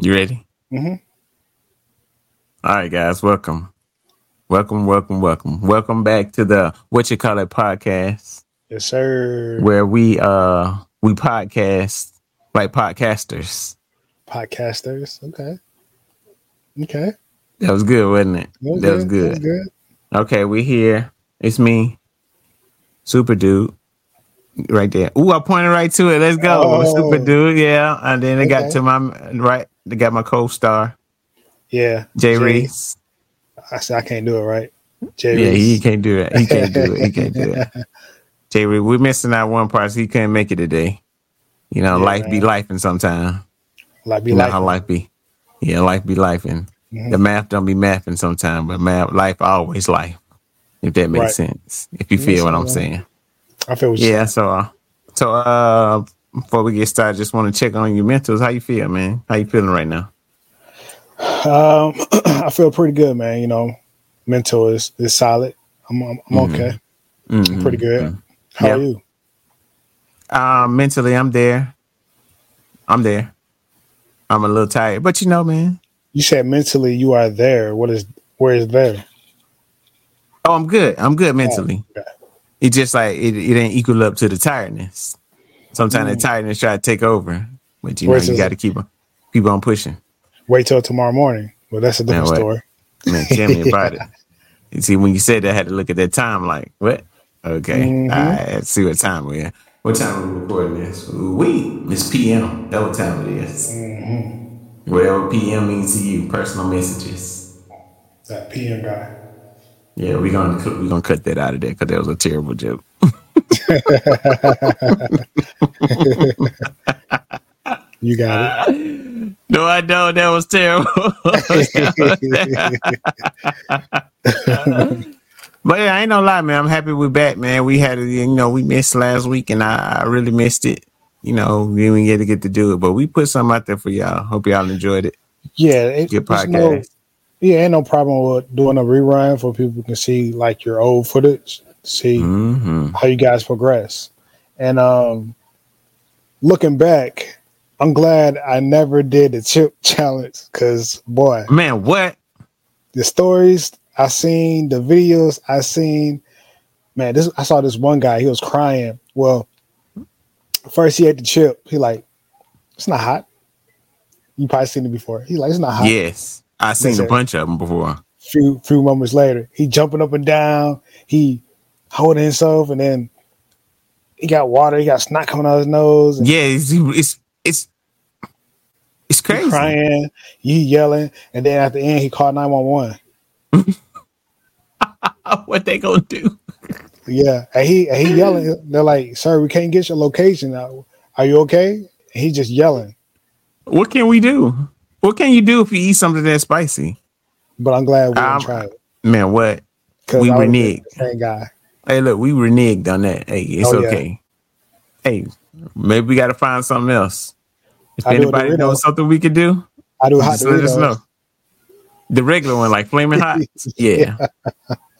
You ready? Mm-hmm. All right, guys, welcome. Welcome, welcome, welcome. Welcome back to the What You Call It podcast, Yes, sir. where we uh we podcast like podcasters. Podcasters. Okay. Okay. That was good, wasn't it? That was good. That was good. Okay, we here. It's me, Super Dude, right there. Ooh, I pointed right to it. Let's go, Oh. Super Dude. Yeah, and then I got to my right. They got my co-star Yeah. Jay Jay. Reese. I said I can't do it right. Jay Yeah, he can't do it. He can't do it. He can't do it. Jay Reese, we're missing out one part. So he couldn't make it today. You know, Yeah, life be man. life and sometime. like be You know like how life be. Yeah, life be life and Mhm. the math don't be mathing sometime, but math life always life. If that makes Right. sense. If you Yes, feel what I'm man. saying. I feel Yeah, so uh, so uh before we get started, just want to check on your mentals. How you feel, man? How you feeling right now? Um, I feel pretty good, man. You know, mental is is solid. I'm I'm, I'm Mhm. okay. Mhm. Pretty good. How Yeah. are you? Uh, mentally, I'm there. I'm there. I'm a little tired, but you know, man. You said mentally you are there. What is where is there? Oh, I'm good. I'm good mentally. okay. It just like it, it ain't equal up to the tiredness. Sometimes the tiredness try to take over, but you know you got to keep on keep on pushing. Wait till tomorrow morning. Well, that's a different what? story. Man, tell me about it. You see, when you said that, I had to look at that time. Like, what? Okay, Mhm. all right. Let's see what time we are. What time are we recording this? We it's PM. That what time it is. Whatever PM means to you, personal messages. That PM guy. Yeah, we're gonna we gonna cut that out of there because that was a terrible joke. You got it. No, I don't. That was terrible. but yeah, I ain't no lie, man. I'm happy we're back, man. We had, you know, we missed last week, and I, I really missed it. You know, we didn't get to get to do it, but we put something out there for y'all. Hope y'all enjoyed it. Yeah, it, Good podcast. Yeah, ain't no problem with doing a rerun for people can see like your old footage, see hmm how you guys progress. And um looking back, I'm glad I never did the chip challenge because boy, Man, what? the stories I seen, the videos I seen, man, this I saw this one guy, he was crying. Well, first he ate the chip, he like, it's not hot. You probably seen it before. He like, it's not hot. Yes, I seen a bunch of them before. few few moments later, he jumping up and down, he holding himself, and then he got water, he got snot coming out his nose, and Yeah, it's it's it's, it's he crazy. crying, he yelling, and then at the end he called nine one one. what they gonna do? Yeah, and he and he yelling. They're like, "Sir, we can't get your location. Are are you okay?" And he just yelling. What can we do? What can you do if you eat something that's spicy? But I'm glad we Um, try it Man, what? we reneged. same guy. Hey, look, we reneged on that. Hey, it's Oh, yeah. okay. Hey, maybe we got to find something else. If I anybody knows something we could do, I do hot just let us know. The regular one, like flaming hot, yeah,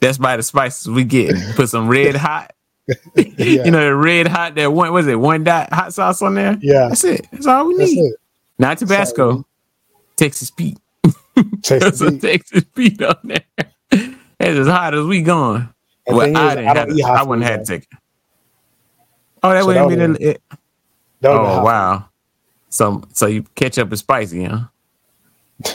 that's by the spices we get. Put some red hot, Yeah. you know, the red hot. That one was it one dot hot sauce on there. Yeah, That's it. That's all we that's need. it. Not Tabasco, Texas Pete. Put the. Texas Pete on there. It's as hot as we going. And Well, I is, didn't I have don't to, eat hot I wouldn't have it. Oh, that So wouldn't be that the. Would've been oh wow. So so you ketchup is spicy, huh?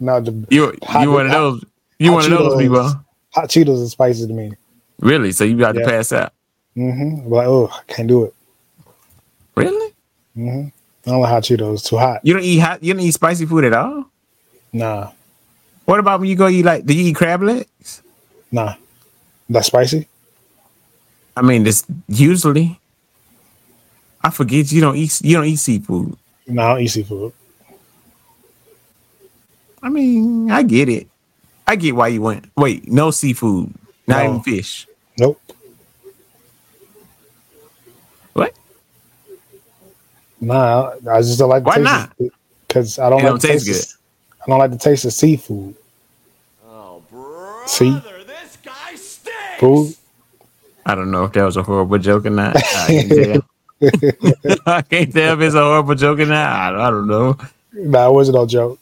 No, the You Hot- you one of those you hot one of those people. hot Cheetos is spicy to me. Really? So you about to pass out? Mm-hmm. Like, oh, I can't do it. Really? Mm-hmm. I don't like hot Cheetos. Too hot. You don't eat hot? You don't eat spicy food at all? Nah, What about when you go eat like? Do you eat crab legs? nah. That's spicy. I mean, this usually. I forget you don't eat you don't eat seafood. No, I don't eat seafood. I mean, I get it. I get why you went. Wait, no seafood, not No. even fish. Nope. What? Nah, I just don't like. The Why not? Because I don't It like don't the taste taste. Of, I don't like the taste of seafood. Oh, brother, See? this guy stinks. Food. I don't know if that was a horrible joke or not. I can't tell. I can't tell if it's a horrible joke or not. I, I don't know. Nah, it wasn't no joke.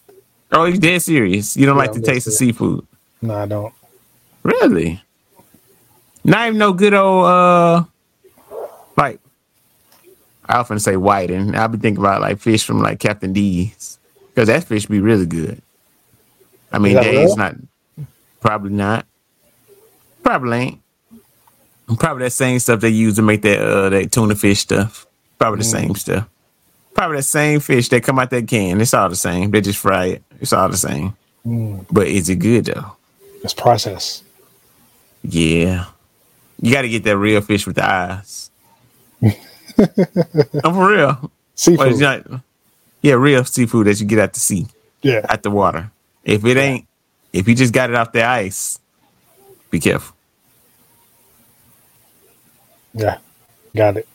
Oh, you dead serious? You don't Yeah, like the I'm dead taste of seafood? No, I don't. Really? Not even no good old uh like I often say white and I'll be thinking about like fish from like Captain D's. Because that fish be really good. I mean Is that that is not probably not. Probably ain't. Probably that same stuff they use to make that uh that tuna fish stuff. Probably the same stuff. Probably that same fish that come out that can. It's all the same. They just fry it. It's all the same. But is it good though? It's processed. Yeah. You got to get that real fish with the eyes. I'm oh, for real. Seafood. it's not- yeah, real seafood that you get out the sea, yeah. out the water. If it ain't, if you just got it off the ice, be careful. Yeah. Got it.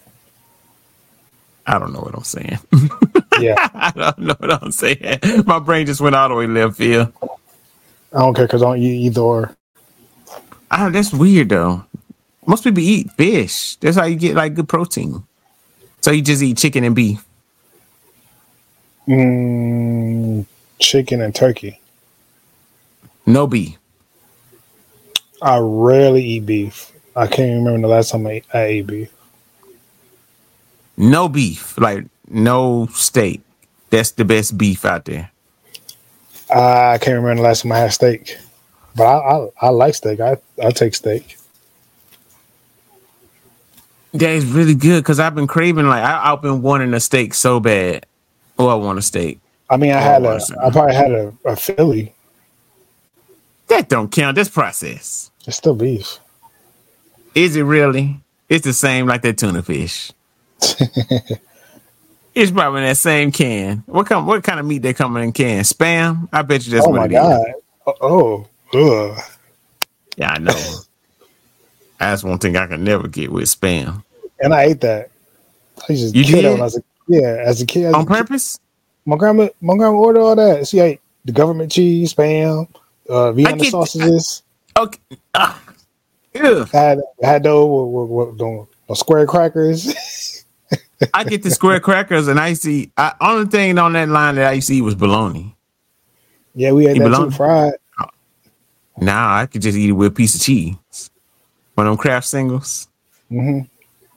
I don't know what I'm saying. Yeah. I don't know what I'm saying. My brain just went all the way left field. I don't care because I don't eat either or. Oh, that's weird though. Most people eat fish. That's how you get like good protein. So you just eat chicken and beef. Mm, chicken and turkey. No beef. I rarely eat beef. I can't remember the last time I ate, I ate beef. No beef. Like no steak. That's the best beef out there. I can't remember the last time I had steak. But I I, I like steak. I I take steak. That is really good because I've been craving like I, I've been wanting a steak so bad. Oh, I want a steak. I mean, I Oh, had a. I probably had a, a Philly. That don't count. That's processed. It's still beef. Is it really? It's the same like that tuna fish. it's probably in that same can. What kind? What kind of meat they coming in can? Spam? I bet you that's oh what my it is. god. Uh, oh, oh. Yeah, I know. That's one thing I can never get with spam And I ate that. I just You that did? when I was a yeah, as a kid. as on a kid- purpose. My grandma, my grandma ordered all that. She ate the government cheese, spam, uh, Vienna get- sausages. Okay. Ah. Ew. I had I had those with, with, with, those square crackers. I get the square crackers and I see. I, only thing on that line that I used to eat was bologna. yeah, we had You that belong- too, fried. Now I could just eat it with a piece of cheese. One of them Kraft singles. hmm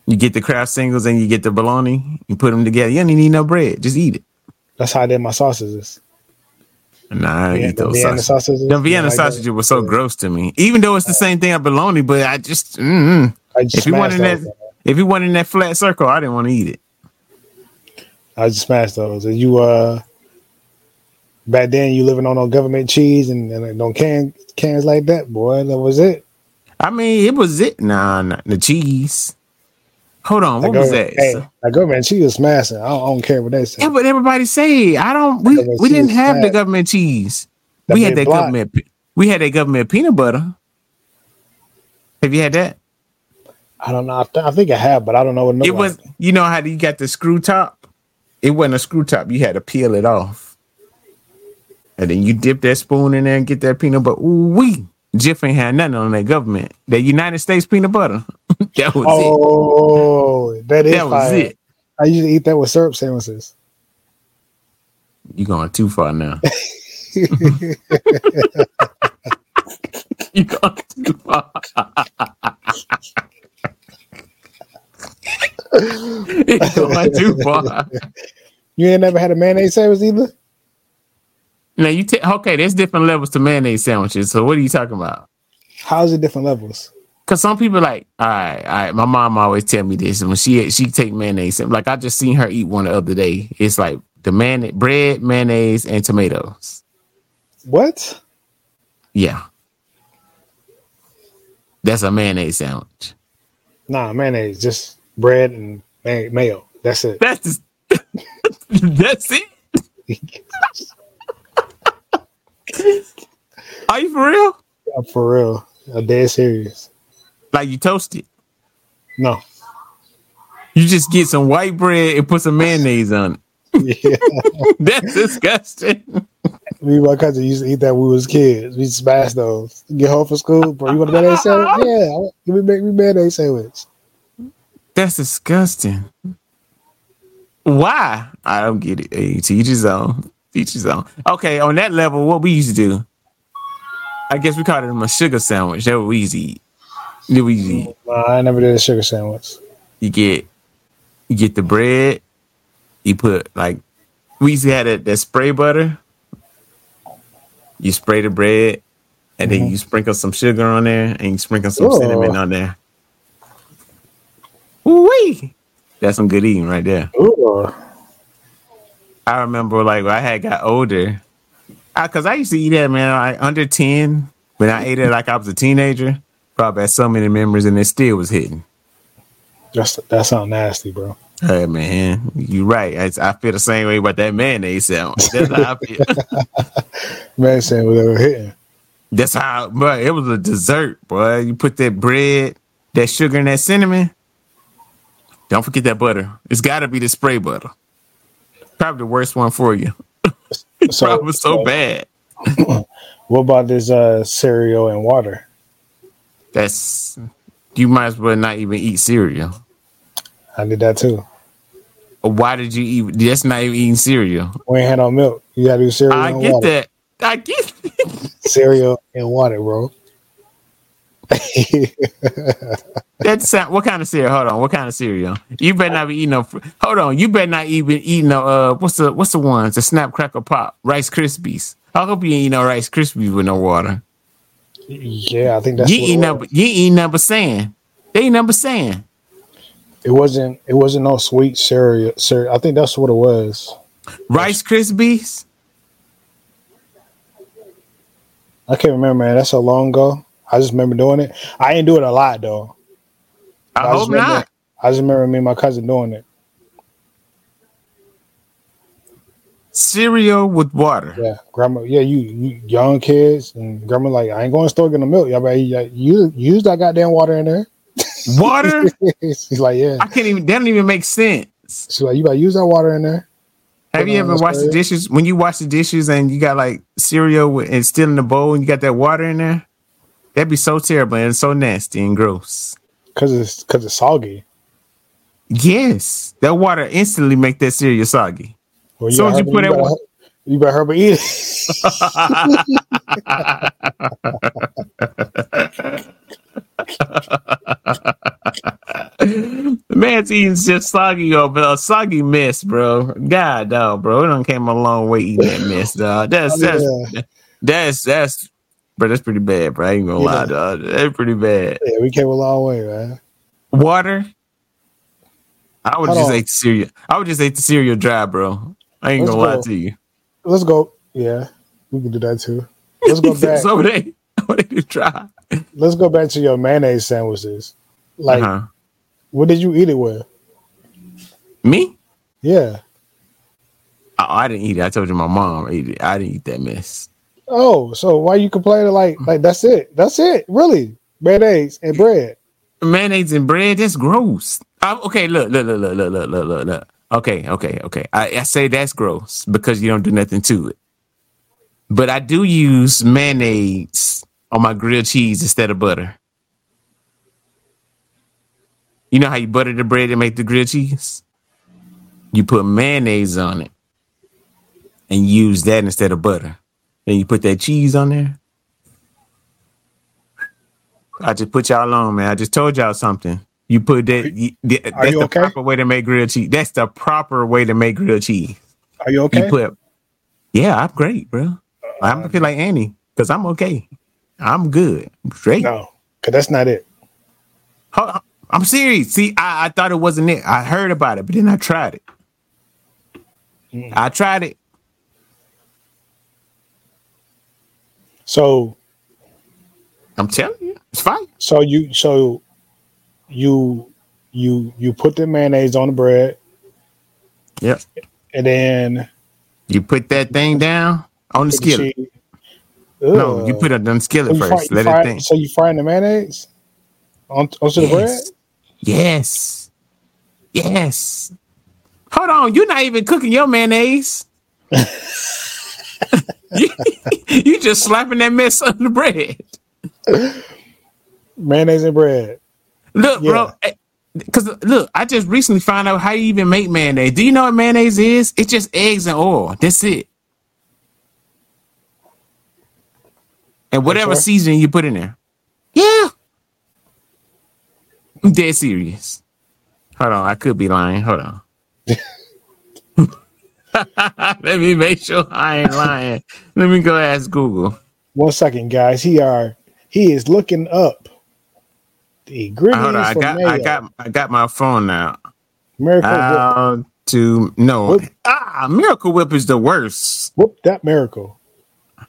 You get the Kraft singles and you get the bologna. You put them together. You don't even need no bread. Just eat it. That's how I did my sausages. Nah, I Yeah, eat those Vienna sausages. sausages. The Vienna Yeah, sausages were so gross to me. Even though it's the same thing as bologna, but I just mm I just if you wanted those. that if you wanted that flat circle, I didn't want to eat it. I just smashed those. And you uh back then you living on no government cheese and, and on can cans like that, boy. That was it. I mean, it was it. Nah, nah the cheese. Hold on, what was government- that? Hey, So- oh, that government cheese was smashing. I don't, I don't care what they say. yeah, but everybody say I don't. We oh, we didn't have the government cheese. That we had that block. government. We had that government peanut butter. Have you had that? I don't know. I, th- I think I have, but I don't know what it, like. was. You know how you got the screw top? It wasn't a screw top. You had to peel it off, and then you dip that spoon in there and get that peanut butter. Ooh wee! Jif ain't had nothing on that government. That United States peanut butter. that was it. Oh, that is That was fire. it. I usually eat that with syrup sandwiches. You going too far now. you going too far. you going too far. You ain't never had a mayonnaise sandwich either? Now you take okay. There's different levels to mayonnaise sandwiches. So what are you talking about? How's it different levels? Cause some people like, all right, all right. My mom always tell me this. And when she she take mayonnaise, like I just seen her eat one the other day. It's like the man bread, mayonnaise, and tomatoes. What? Yeah, that's a mayonnaise sandwich. Nah, mayonnaise, just bread and may- mayo. That's it. That's that's it. Are you for real? I'm for real. I'm dead serious. Like you toast it? No. You just get some white bread and put some mayonnaise on it. Yeah. That's disgusting. Me and my cousin used to eat that when we was kids. We smash those. Get home from school, bro. You want a mayonnaise sandwich? Yeah. Give me make me mayonnaise sandwich. That's disgusting. Why? I don't get it. Hey, to each his own. To Each his own. Okay, on that level, what we used to do, I guess we called it a sugar sandwich. That used eat. That we eat. I never did a sugar sandwich. You get, you get the bread. You put like, we used to have that, that spray butter. You spray the bread, and then mm-hmm. you sprinkle some sugar on there, and you sprinkle some Ooh. cinnamon on there. Wee! That's some good eating right there. Ooh. I remember like when I had got older, because I, used to eat that man like under ten. When I ate it like I was a teenager, probably had so many memories, and it still was hitting. That's that sounds nasty, bro. Hey man, you right. I, I feel the same way about that mayonnaise sandwich. That's how I feel. Man saying whatever hitting. That's how, bro. It was a dessert, boy. You put that bread, that sugar, and that cinnamon. Don't forget that butter. It's got to be the spray butter. Probably the worst one for you. So, Probably so bad. what about this uh cereal and water? That's you might as well not even eat cereal. I did that too. Why did you eat? That's not even eating cereal. We ain't had no milk. You gotta do cereal I get water. that. I get. Cereal and water, bro. That sound. What kind of cereal? Hold on. What kind of cereal? You better not be eating no. Hold on. You better not even eat no. Uh, what's the what's the ones? The Snap Cracker Pop, Rice Krispies. I hope you ain't eat no Rice Krispies with no water. yeah, I think that's you eat number. You eat number sand. They eat number sand. it wasn't. It wasn't no sweet cereal. Cereal. I think that's what it was. Rice Krispies. I can't remember, man. That's so long ago. I just remember doing it. I didn't do it a lot though. I, just hope remember, not. I just remember me and my cousin doing it. Cereal with water. Yeah, grandma. Yeah, you, you young kids and grandma like I ain't going to store getting the milk. Y'all better you, you use that goddamn water in there. Water. She's like, yeah. I can't even. That don't even make sense. She's like, you better use that water in there. Have you Put it on ever washed the dishes? When you wash the dishes and you got like cereal with, and still in the bowl and you got that water in there, that'd be so terrible and so nasty and gross. Cause it's cause it's soggy. Yes, that water instantly make that cereal soggy. Well, Soon as you put hurry- that better, wa- you better hurry eat it. The man's eating just soggy over a soggy mess, bro. God, dog, bro. It done came a long way eating that mess, dog. That's oh, that's Yeah. that's that's, bro. That's pretty bad, bro. I ain't gonna lie, dog. That's pretty bad. Yeah, we came a long way, man. Water. I would Hold just on. ate the cereal. I would just ate the cereal dry, bro. I ain't Let's gonna lie to you. Let's go. Yeah, we can do that too. Let's go back. so they, what they try. Let's go back to your mayonnaise sandwiches. Like, uh-huh. what did you eat it with? Me? Yeah. Oh, I didn't eat it. I told you my mom ate it. I didn't eat that mess. Oh, so why you complaining? Like, mm-hmm. like that's it. That's it. Really, mayonnaise and bread. mayonnaise and bread that's gross okay look look look look look look look look look okay okay okay I, I say that's gross because you don't do nothing to it but i do use mayonnaise on my grilled cheese instead of butter you know how you butter the bread and make the grilled cheese you put mayonnaise on it and use that instead of butter then you put that cheese on there I just put y'all on, man. I just told y'all something. You put that. You, th- that's you the okay? proper way to make grilled cheese. That's the proper way to make grilled cheese. Are you okay? You put. Yeah, I'm great, bro. I'm gonna feel like Annie because I'm okay. I'm good. I'm straight. no, because that's not it. Hold. I'm serious. See, I, I thought it wasn't it. I heard about it, but then I tried it. Mm. I tried it. So, I'm telling you, it's fine. so you, so you, you, you put the mayonnaise on the bread, Yep. and then You put that thing down on the skillet. No, you put it on the skillet fry, first. you Let fry- it think. so you frying the mayonnaise on, onto the bread? Yes. Yes. Yes. Hold on, you're not even cooking your mayonnaise. you, just slapping that mess on the bread. Mayonnaise and bread. Look, yeah. Eh, bro. Because look, I just recently found out how you even make mayonnaise. Do you know what mayonnaise is? It's just eggs and oil. That's it. And whatever sure? seasoning you put in there. Yeah. I'm dead serious. Hold on, I could be lying. Hold on. Let me make sure I ain't lying. Let me go ask Google. One second, guys. He are he is looking up the ingredients Hold on, I got mayo. I got I got my phone now. Miracle Whip. To no ah Miracle Whip is the worst. Whoop that miracle.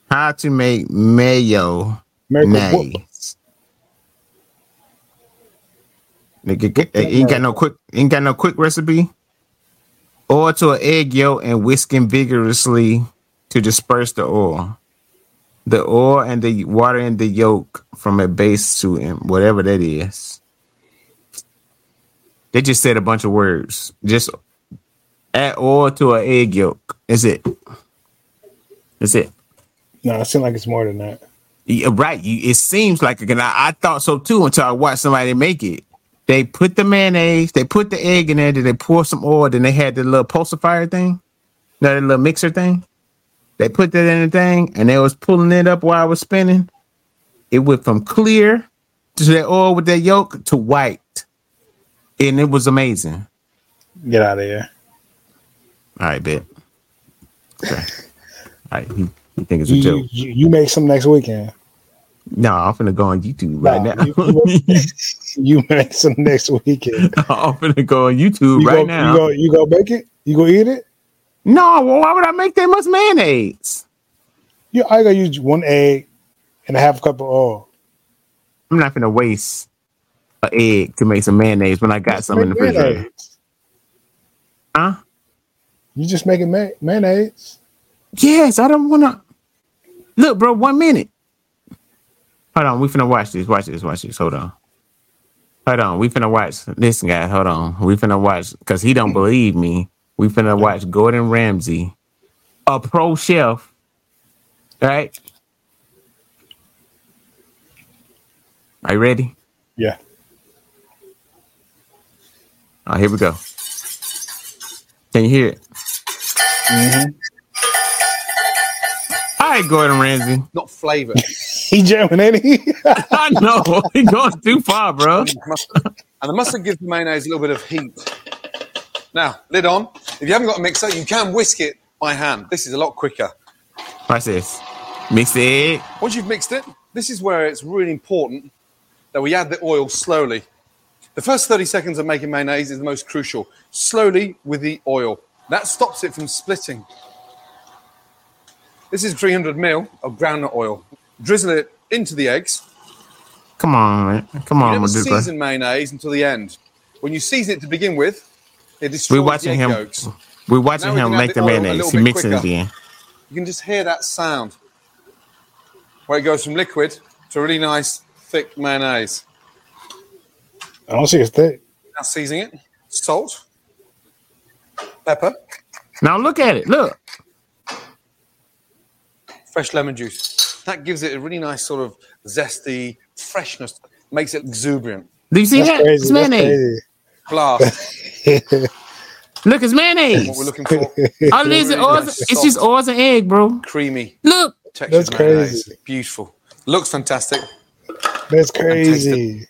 How to make mayo Miracle nice. Nigga, get- ain't got no quick ain't got no quick recipe. Oil to an egg yolk and whisking vigorously to disperse the oil. The oil and the water in the yolk from a base to whatever that is. They just said a bunch of words. Just add oil to an egg yolk. That's it. That's it. No, it seems like it's more than that. Yeah, right. You, it seems like it. I, I thought so too until I watched somebody make it. They put the mayonnaise, they put the egg in there, then they pour some oil, then they had the little pulsifier thing, that little mixer thing. They put that in the thing, and they was pulling it up while I was spinning. It went from clear to that oil with that yolk to white, and it was amazing. Get out of here. All right, bet. Okay. All right, he think it's a You, joke. you, you make some next weekend. No, I'm finna go on YouTube right Nah, now. you- You make some next weekend. I'm finna go on YouTube You right go, now. You go, you go bake it? You go eat it? No, well, why would I make that much mayonnaise? You I gotta use one egg and a half cup of oil. I'm not gonna waste an egg to make some mayonnaise when I got some in the Make refrigerator. Huh? You just making may- mayonnaise. Yes, I don't wanna. Look, bro, one minute. Hold on, we finna watch this. Watch this. Watch this. Hold on. Hold on, we finna watch. this guy. hold on. We finna watch because he don't believe me. We finna watch Gordon Ramsay, a pro chef. Right? Are you ready? Yeah. Oh, here we go. Can you hear it? Mhm. All right, Gordon Ramsay. not flavour. He jamming, ain't he? I know he going too far, bro. And the mustard gives the mayonnaise a little bit of heat. Now, lid on. If you haven't got a mixer, you can whisk it by hand. This is a lot quicker. Watch this. Mix the egg. Once you've mixed it, this is where it's really important that we add the oil slowly. The first 30 seconds of making mayonnaise is the most crucial. Slowly with the oil. That stops it from splitting. This is 300 ml of groundnut oil. Drizzle it into the eggs. Come on, man. Come You on, never Medusa. season mayonnaise until the end. When you season it to begin with, it destroys We're the watching egg him. yolks. We're watching him make the the mayonnaise. little He bit mixing it in. You can just hear that sound where it goes from liquid to really nice thick mayonnaise. I don't see his thick. Now seasoning it, salt, pepper, Now look at it. Look. fresh lemon juice. That gives it a really nice sort of zesty freshness, makes it exuberant. Do you see That's that? crazy. It's That's mayonnaise. Blast, Look, it's mayonnaise. what mayonnaise. we're looking for. All it is, Really oils- nice, it's just soft, oils and egg, bro. creamy Look. texture. That's crazy. Beautiful. Looks fantastic. That's crazy.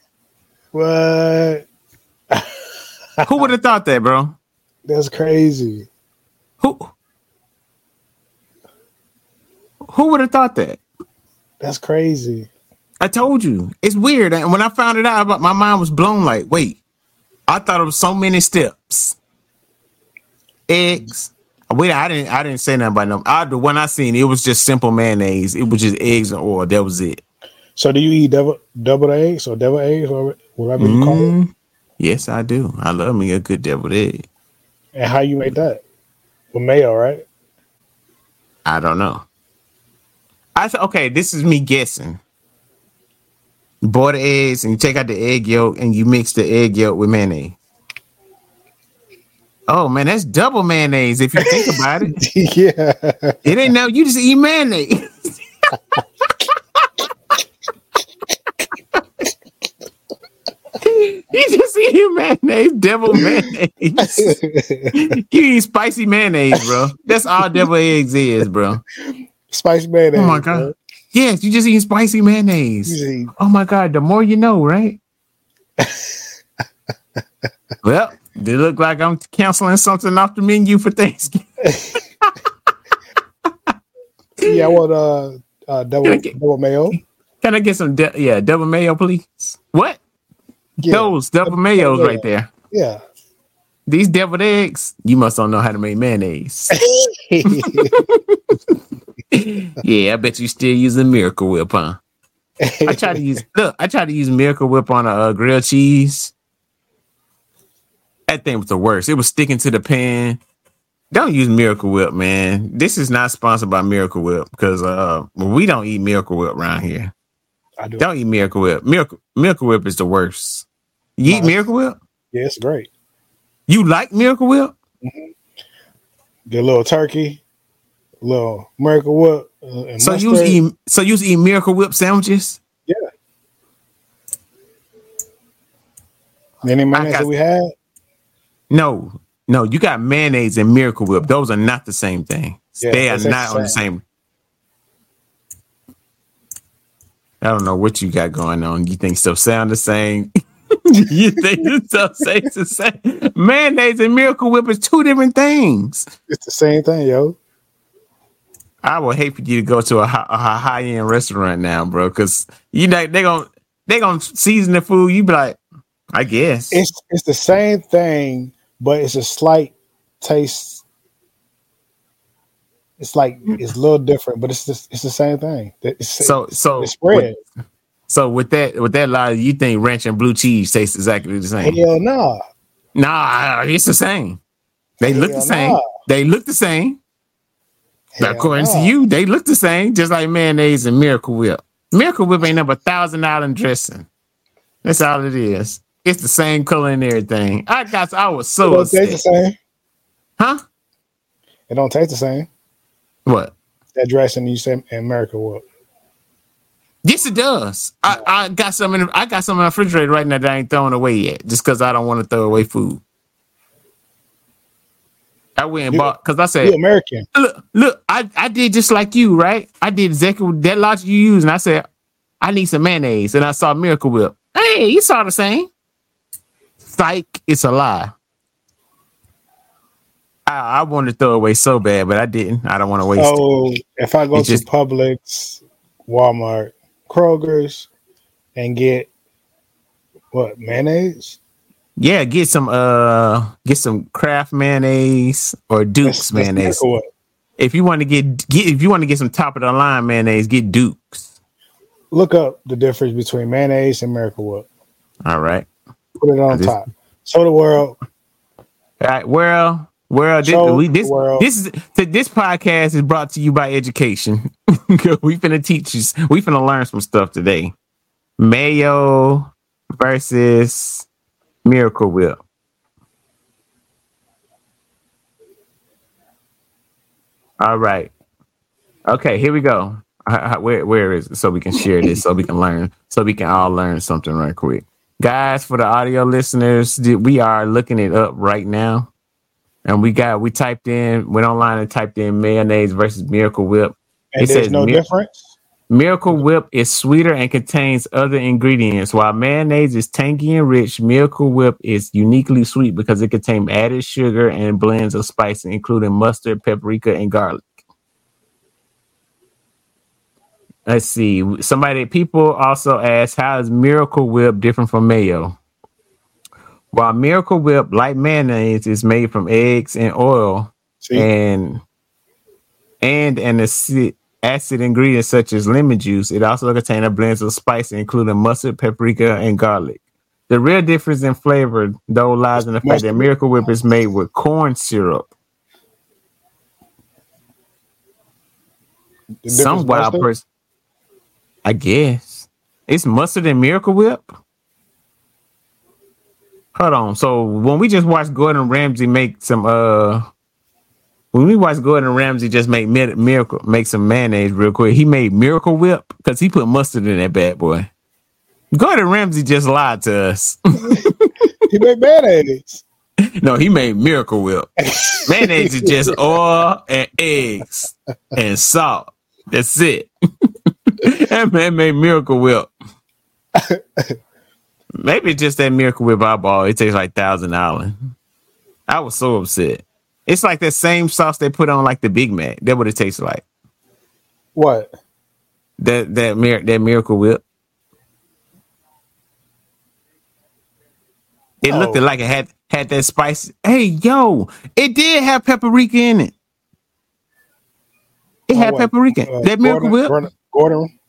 What? Who would have thought that, bro? That's crazy. Who? Who would have thought that? That's crazy. I told you. It's weird. And when I found it out, about my mind was blown. Like, wait, I thought it was so many steps. Eggs. Wait, I didn't. I didn't say nothing about them. I, the one I seen, it was just simple mayonnaise. It was just eggs and oil. That was it. So do you eat double double eggs or double eggs or whatever you call it? Mm, yes, I do. I love me a good deviled egg. And how you make that? With mayo, right? I don't know. I th- okay. This is me guessing. You boil the eggs and you take out the egg yolk and you mix the egg yolk with mayonnaise. Oh man, that's double mayonnaise if you think about it. yeah. It ain't no you just eat mayonnaise. you just eat mayonnaise, devil mayonnaise. you eat spicy mayonnaise, bro. That's all devil eggs is, bro. Spicy mayonnaise. Oh my bro. god. Yes, you just eat spicy mayonnaise. Usually, Oh my god, the more you know, right? well, they look like I'm canceling something off the menu for Thanksgiving. yeah, I want uh, uh double get- double mayo. Can I get some de- yeah, double mayo, please? What? Yeah, Those double mayos right there. yeah. These deviled eggs, you must don't know how to make mayonnaise. yeah, I bet you still using Miracle Whip, huh? I try to use look. I tried to use Miracle Whip on a uh, grilled cheese. That thing was the worst. It was sticking to the pan. Don't use Miracle Whip, man. This is not sponsored by Miracle Whip because uh we don't eat Miracle Whip around here. I do. Don't eat Miracle Whip. Miracle Miracle Whip is the worst. You eat. Miracle Whip? Yeah, it's great. You like Miracle Whip? Get a little turkey, a little Miracle Whip, uh, and So you eat so you eat Miracle Whip sandwiches? Yeah. Any mayonnaise got- that we had? No, no. You got mayonnaise and Miracle Whip. Those are not the same thing. Yeah, they are not on the same. I don't know what you got going on. You think stuff sound the same? you think it's stuff tastes the same? Mayonnaise and Miracle Whip is two different things. It's the same thing, yo. I would hate for you to go to a, high end restaurant now, bro, because you know they're gonna they gonna season the food. You be like, I guess. It's it's the same thing, but it's a slight taste. It's like it's a little different, but it's just, it's the same thing. It's, so so it's spread. So with that with that lie, you think ranch and blue cheese taste exactly the same? Hell no. Nah, it's the same. They look the same. nah. They look the same. Hell According no. to you, they look the same, just like mayonnaise and Miracle Whip. Miracle Whip ain't number thousand dollar dressing. That's all it is. It's the same color and everything. I got. I was It so don't taste the same. Huh? It don't taste the same. What? That dressing you said in America what? Yes, it does. I, I got some in. The, I got some in the refrigerator right now that I ain't throwing away yet, just because I don't want to throw away food. I went and You- bought because I said American. look, look, I, I did just like you, right? I did exactly that logic you used, and I said, I need some mayonnaise, and I saw Miracle Whip. Hey, you saw the same. Psych, it's a lie. I, I wanted to throw away so bad, but I didn't. I don't want to waste it. If I go It to just- Publix, Walmart, Kroger's, and get what mayonnaise? Yeah, get some uh get some Kraft mayonnaise or Duke's That's- that's mayonnaise. Whip. If you want to get, get if you want to get some top of the line mayonnaise, get Duke's. Look up the difference between mayonnaise and Miracle Whip. All right. Put it on This- top. Show the world. All right. Well, well, this, we, this, world. this is th- this podcast is brought to you by education. we finna teach you. We finna learn some stuff today. Mayo versus Miracle Whip. All right. Okay, here we go. Where where is it? So we can share this, so we can learn, so we can all learn something right quick. Guys, for the audio listeners, we are looking it up right now. And we got we typed in, went online and typed in mayonnaise versus Miracle Whip. And It there's says no Mir- difference. Miracle Whip is sweeter and contains other ingredients. While mayonnaise is tangy and rich, Miracle Whip is uniquely sweet because it contains added sugar and blends of spices, including mustard, paprika, and garlic. Let's see. Somebody, people also ask, how is Miracle Whip different from mayo? While Miracle Whip, like mayonnaise, is made from eggs and oil, See, and and an acid, acid ingredients such as lemon juice. It also contains a blend of spices, including mustard, paprika, and garlic. The real difference in flavor, though, lies in the fact that Miracle Whip is made with corn syrup. Some wild person, I guess, it's mustard and Miracle Whip. Hold on. So when we just watched Gordon Ramsay make some, uh, when we watched Gordon Ramsay just make mi- miracle, make some mayonnaise real quick, he made Miracle Whip because he put mustard in that bad boy. Gordon Ramsay just lied to us. He made mayonnaise. no, he made Miracle Whip. mayonnaise is just oil and eggs and salt. That's it. that man made Miracle Whip. Maybe it's just that Miracle Whip eyeball. It tastes like Thousand Island. I was so upset. It's like that same sauce they put on like the Big Mac. That what it tastes like. What? That that mir- that Miracle Whip. It looked like it had had that spice. Hey, yo, it did have paprika in it. It had what? paprika. Uh, that Miracle Gordon, Whip. Gordon.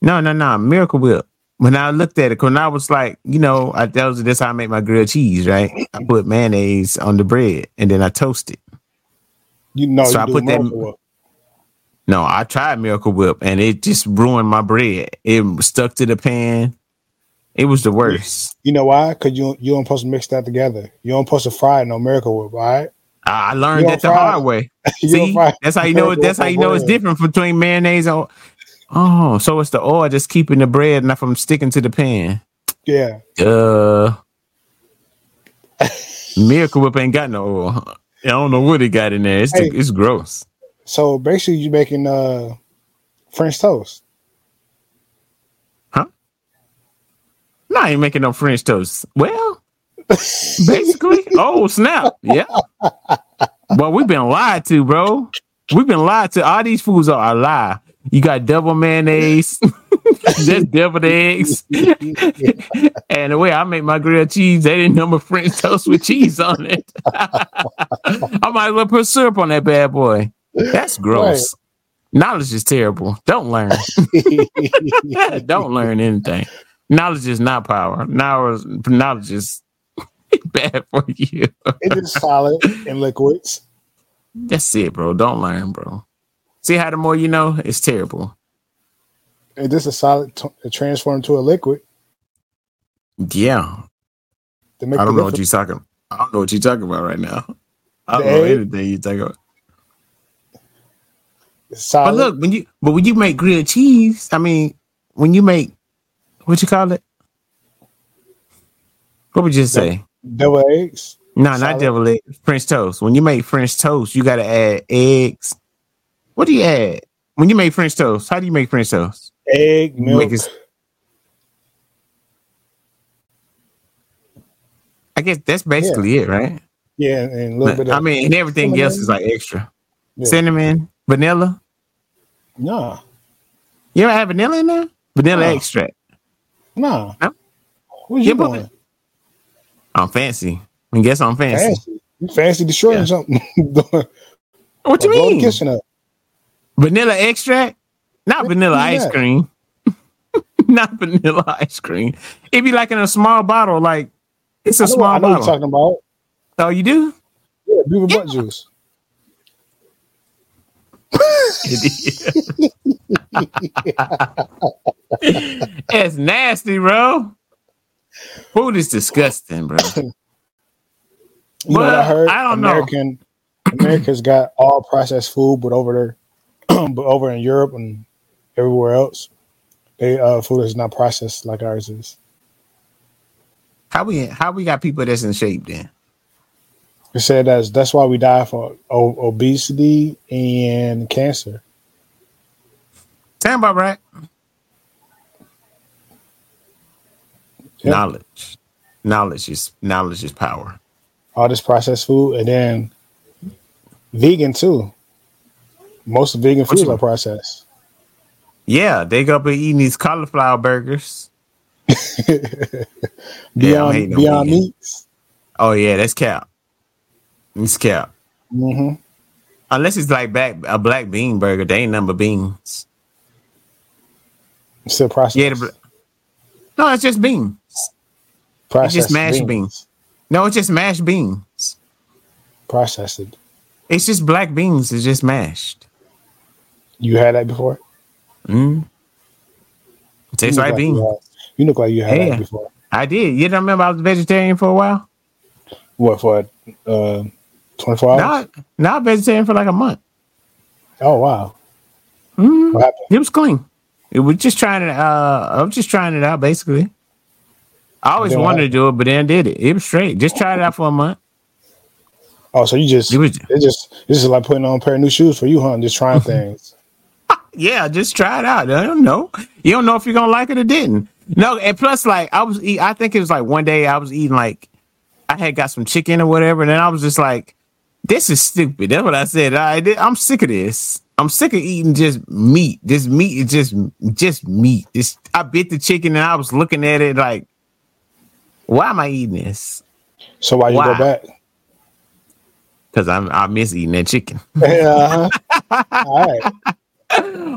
No, no, no, Miracle Whip. When I looked at it, when I was like, you know, I that was that's how I make my grilled cheese, right? I mm-hmm. put mayonnaise on the bread and then I toast it. You know, So you I put that- Whip. No, I tried Miracle Whip and it just ruined my bread. It stuck to the pan. It was the worst. You know why? Because you you don't supposed to mix that together. You don't supposed to fry it no Miracle Whip, all right? I I learned that the fry hard way. See, that's how you know. That's how you know it's different between mayonnaise. And, oh, so it's the oil just keeping the bread not from sticking to the pan. Yeah. Uh, Miracle Whip ain't got no oil. I don't know what it got in there. It's Hey. it's gross. So basically, you're making uh French toast. Huh? No, I ain't making no French toast. Well, basically. oh snap! Yeah. Well, we've been lied to, bro. We've been lied to. All these foods are a lie. You got double mayonnaise, just deviled eggs, and the way I make my grilled cheese, they didn't number French toast with cheese on it. I might as well put syrup on that bad boy. That's gross. Knowledge is terrible. Don't learn. Don't learn anything. Knowledge is not power. Knowledge, knowledge is bad for you. it is solid in liquids. That's it, bro. Don't learn, bro. See how the more you know, it's terrible. Is a solid t- transformed to a liquid Yeah. I don't know what you're talking. I don't know what you're talking about right now. I don't The know egg? anything you're talking about. Solid. But look, when you but when you make grilled cheese, I mean, when you make what you call it? What would you say? double eggs, No, not Solid. devil egg. French toast. When you make French toast, you gotta add eggs. What do you add? When you make French toast, how do you make French toast? egg, milk. I guess that's basically it, right? yeah, and a little bit of I mean, and everything cinnamon. else is like extra. Yeah. Cinnamon, vanilla. nah, You ever have vanilla in there? Vanilla No. extract. nah. No? What Yeah, you but- doing? I'm fancy. I guess I'm fancy. Fancy. You fancy destroying Yeah. something. What you mean? kitchen up. Vanilla extract? Not vanilla ice that. cream. Not vanilla ice cream. It'd be like in a small bottle, like it's a I know, small I know what you're bottle. talking about. Oh, you do? Yeah, beaver butt juice. it's nasty, bro. Food is disgusting, bro. You know what I heard? I don't know. American America's got all processed food, but over there, but over in Europe and everywhere else, they uh, food is not processed like ours is. How we how we got people that's in shape then? They said that's that's why we die for o- obesity and cancer. Sound about right? Yeah. Knowledge. Knowledge is knowledge is power. All this processed food, and then vegan too. Most vegan foods are processed. Yeah, they go up and eating these cauliflower burgers. Yeah, Beyond hating on Beyond vegan. Meats. Oh yeah, that's cap. It's cap. hmm Unless it's like back a black bean burger, they ain't number beans. Still processed. Yeah, the, no, it's just beans. processed Just mashed beans. No, it's just mashed beans. Processed. It's just black beans. It's just mashed. You had that before? Mm. It tastes like beans. You, you look like you had Yeah. that before. I did. You don't remember I was vegetarian for a while? What for? Uh, Twenty four hours. No, now I'm vegetarian for like a month. Oh wow. Mm. What happened? It was clean. It was just trying it. Uh, I was just trying it out, basically. I always wanted to do it, but then did it. It was straight. Just tried it out for a month. Oh, so you just It was it's just this is like putting on a pair of new shoes for you, huh? Just trying things. Yeah, just try it out. I don't know. You don't know if you're gonna like it or didn't. No, and plus, like I was, eat, I think it was like one day I was eating like I had got some chicken or whatever, and then I was just like, "This is stupid." That's what I said. I, I'm sick of this. I'm sick of eating just meat. This meat is just just meat. This I bit the chicken and I was looking at it like, why am I eating this? So why you Why? go back? Because I'm I miss eating that chicken. yeah. uh-huh. All right.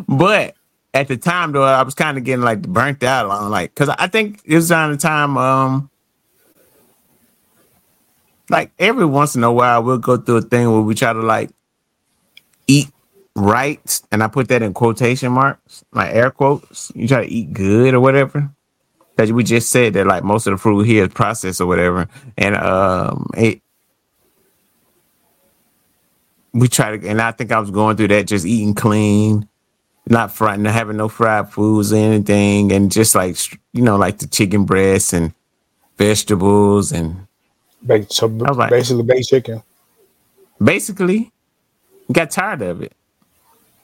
But at the time though, I was kind of getting like burnt out on like because I think it was around the time um like every once in a while we'll go through a thing where we try to like eat right, and I put that in quotation marks, like air quotes. You try to eat good or whatever. Because we just said that like most of the food here is processed or whatever, and um it we try to, and I think I was going through that, just eating clean, not fried, not having no fried foods or anything, and just like you know, like the chicken breasts and vegetables, and So like- basically, baked chicken. basically got tired of it.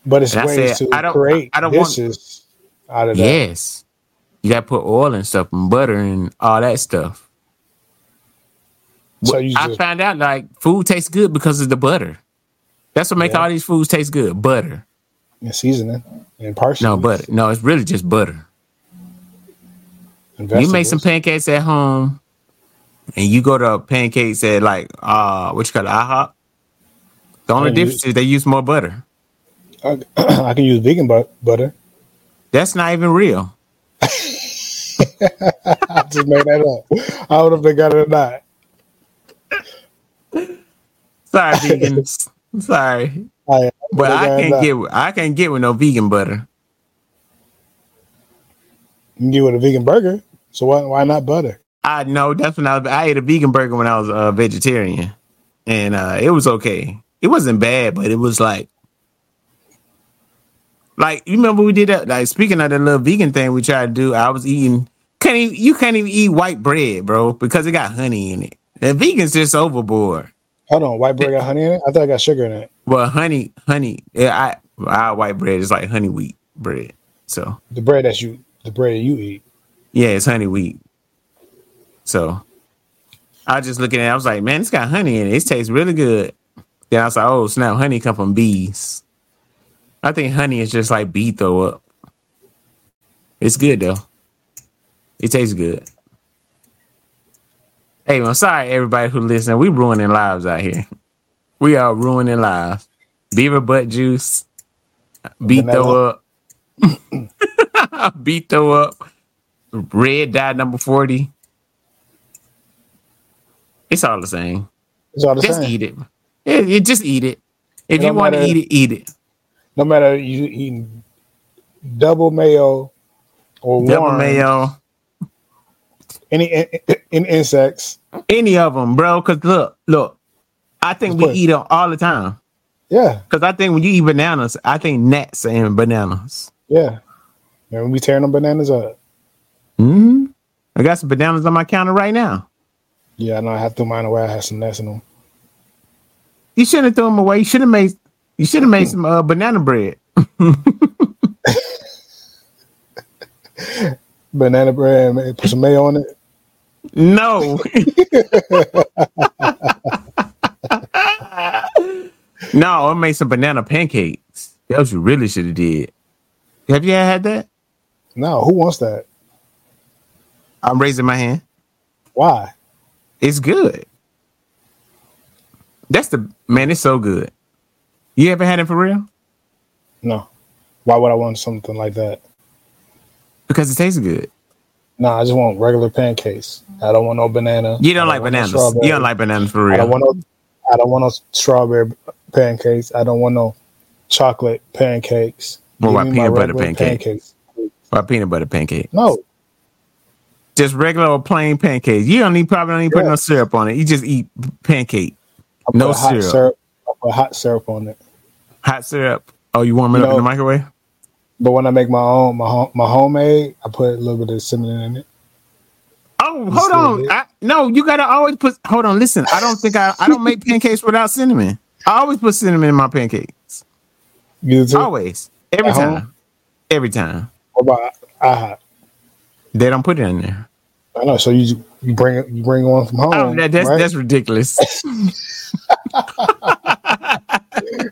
But it's And I ways said, to I don't- create I don't want- out of that. Yes, you got to put oil and stuff and butter and all that stuff. So you I just found out like food tastes good because of the butter. That's what makes Yeah. all these foods taste good. Butter. and seasoning and parsley. No butter. No, it's really just butter. You make some pancakes at home, and you go to pancakes at like uh, what you call it, IHOP. The only difference is they use more butter. I, I can use vegan bu- butter. That's not even real. I just made that up. I don't know if they got it or not. Sorry, vegans. Sorry, I, but I or can't get I can't get with no vegan butter. You can get with a vegan burger. So why why not butter? I know that's when I I ate a vegan burger when I was a uh, vegetarian, and uh, it was okay. It wasn't bad, but it was like, like you remember we did that. Like speaking of that little vegan thing we tried to do, I was eating. Can't even, you can't even eat white bread, bro, because it got honey in it. The vegans just overboard. Hold on, white bread got honey in it. I thought I got sugar in it. Well, honey, honey, yeah, I our white bread is like honey wheat bread. So The bread that you the bread you eat. Yeah, it's honey wheat. So I was just looking at it, I was like, man, it's got honey in it. It tastes really good. Then I was like, oh snap, honey come from bees. I think honey is just like bee throw up. It's good though. It tastes good. Hey, I'm sorry everybody who listen. We ruining lives out here. We are ruining lives. Beaver butt juice. Beat throw up. beat throw up. Red dye number 40. It's all the same. It's all the Just same. eat it. Yeah, you just eat it. If It you want to eat it, eat it. No matter you eating double mayo or Double warm, mayo, any in, in insects. any of them, bro. Cause look, look, I think we eat them all the time. Yeah, Cause I think when you eat bananas, I think gnats in bananas. yeah. And we tearing them bananas up. hmm I got some bananas on my counter right now. Yeah, I know. I have to mine away. I have some nuts in them. You shouldn't have thrown them away. You should have made. You should have made some uh, banana bread. Banana bread. and Put some mayo on it. No. no, I made some banana pancakes. That was what you really should have did. Have you had that? No, who wants that? I'm raising my hand. Why? It's good. That's the man. It's so good. You ever had it for real? No. Why would I want something like that? Because it tastes good. No, I just want regular pancakes. I don't want no banana. You don't I like want no bananas. You don't like bananas for real. I don't want no. I don't want no strawberry pancakes. I don't want no chocolate pancakes. What about peanut butter regular pancakes? Or peanut butter pancake. No, Just regular or plain pancakes. You don't need probably don't even put no syrup on it. You just eat pancake. I No syrup. syrup. I put hot syrup on it. Hot syrup. Oh, you warm it up in the microwave? But when I make my own, my home, my homemade, I put a little bit of cinnamon in it. Oh, You hold on. I, no, you gotta always put. Hold on, listen. I don't think I. I don't make pancakes without cinnamon. I always put cinnamon in my pancakes. You too? Always, every At home? time. Every time. What about IHOP? They don't put it in there. I know. So you you bring you bring one from oh, home. Oh, that, that's right? that's ridiculous.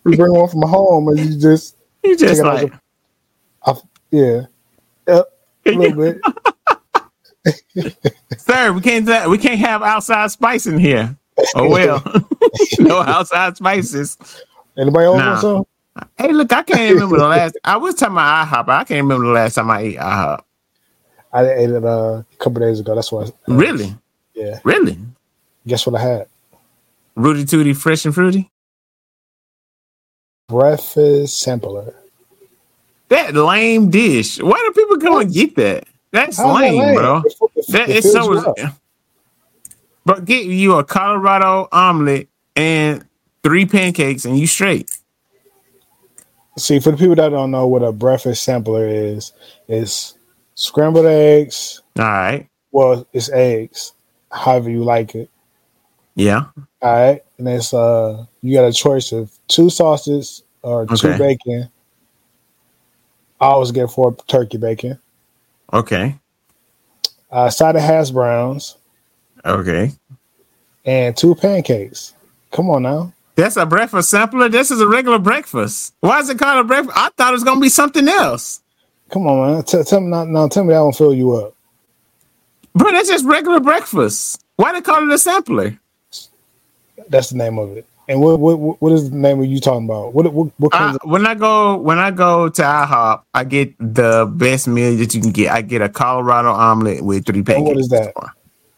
you bring one from home and you just you just it like yeah. Yep, a little bit. Sir, we can't we can't have outside spice in here. Oh well, no outside spices. Anybody else Nah. want some? Hey, look, I can't remember the last. I was talking about IHOP. but I can't remember the last time I ate IHOP. I ate it uh, a couple days ago. That's why. I- Really, Yeah. really. Guess what I had? Rooty Tooty, fresh and fruity. Breakfast sampler. That lame dish. Why do people go and get that? That's that lame, lame? bro. That is so. up. But get you a Colorado omelet and three pancakes, and you straight. See, for the people that don't know what a breakfast sampler is, it's scrambled eggs. All right. Well, it's eggs, however you like it. Yeah. All right, and it's uh, you got a choice of two sauces or two bacon. I always get four turkey bacon, Okay. a side of hash browns, Okay. and two pancakes. Come on now. That's a breakfast sampler. This is a regular breakfast. Why is it called a breakfast? I thought it was gonna be something else. Come on, man. Tell, tell me now, now. Tell me that won't fill you up. But that's just regular breakfast. Why they call it a sampler? That's the name of it. And what what what is the name of you talking about? What what, what I, comes? when I go when I go to IHOP, I get the best meal that you can get. I get a Colorado omelet with three pancakes. And what is that?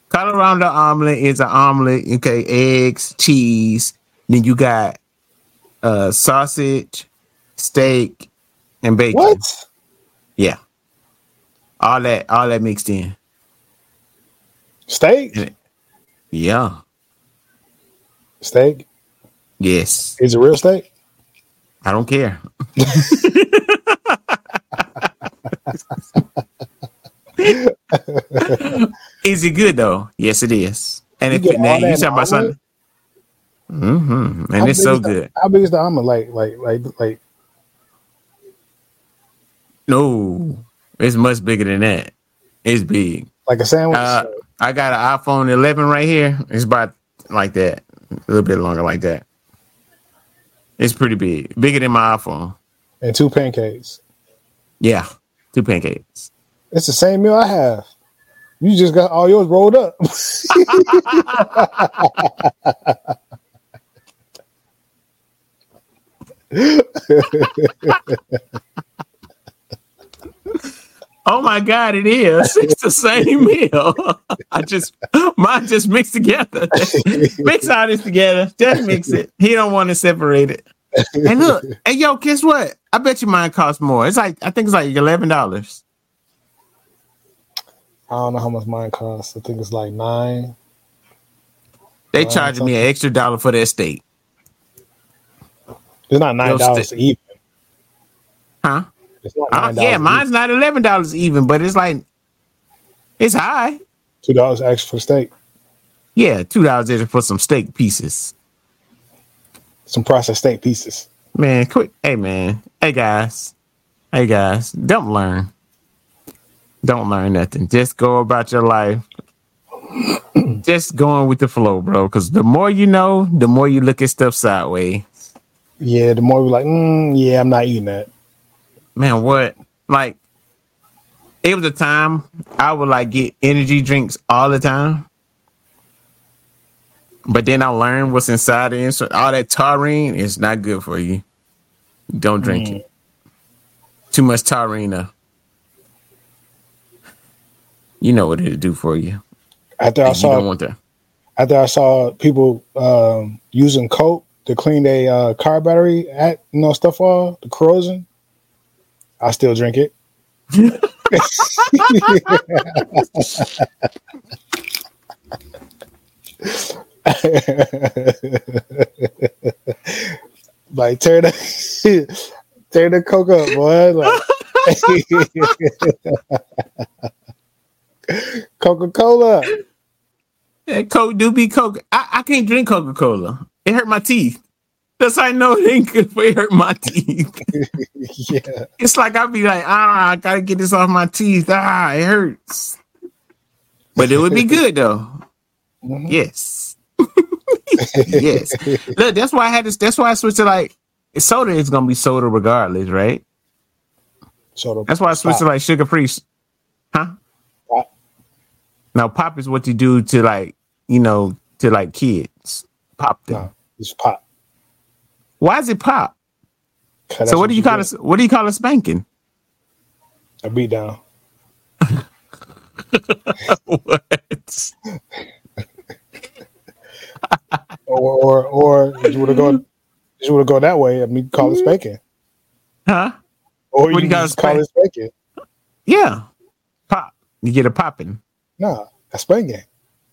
Colorado omelet is an omelet. Okay, eggs, cheese. Then you got uh sausage, steak, and bacon. what? Yeah, all that all that mixed in. Steak? Yeah. Steak? Yes. Is it real steak? I don't care. is it good though? Yes, it is. And You if now you in talking about something, mm-hmm. and How it's so good. the-. How big is the omelet? Like like like like No, it's much bigger than that. It's big. like a sandwich? Uh, I got an iPhone 11 right here. It's about like that, a little bit longer like that. It's pretty big, bigger than my iPhone. and two pancakes. Yeah, two pancakes. It's the same meal I have. You just got all yours rolled up. Oh my God, it is. It's the same meal. I just mine just mixed together. mix all this together. Just mix it. He don't want to separate it. And look, hey yo, guess what? I bet you mine costs more. It's like I think it's like eleven dollars. I don't know how much mine costs. I think it's like nine. They charging me an extra dollar for that steak. It's not nine dollars even. Huh? It's not Uh, yeah, mine's not eleven dollars even, but it's like it's high. two dollars extra for steak. Yeah, two dollars extra for some steak pieces. Some processed steak pieces. Man, quick. Hey man. Hey guys. Hey guys. Don't learn. Don't learn nothing. Just go about your life. Just going with the flow, bro. Because the more you know, the more you look at stuff sideways. Yeah, the more we like, mm, yeah, I'm not eating that. Man, what? Like, it was a time I would like get energy drinks all the time. But then I learned what's inside it. So all that taurine is not good for you. Don't drink it. Too much taurine. You know what it'll do for you. After I you saw want that. after I saw people um, using coke to clean their uh, car battery at you know stuff all the corrosion, I still drink it. like tear the tear the coke up, boy. Like Coca Cola. Coke do be Coke. I, I can't drink Coca Cola. It hurt my teeth. That's how I know it ain't good for hurt my teeth. yeah. It's like I'd be like, ah, I gotta get this off my teeth. Ah, it hurts. But it would be good though. Mhm. Yes. yes. Look, that's why I had this. That's why I switched to like soda is gonna be soda regardless, right? Soda. That's why I switched to like sugar free. Huh? Pop. Now pop is what you do to like, you know, to like kids. Pop them. No, it's pop. Why is it pop? so what do you call it? What do you call it spanking? A beat down. what? Or or or you would have gone you would have gone that way, I mean call it spanking. Huh? Or What you you call just it, call it spanking. Yeah. Pop. You get a popping. No, a spanking.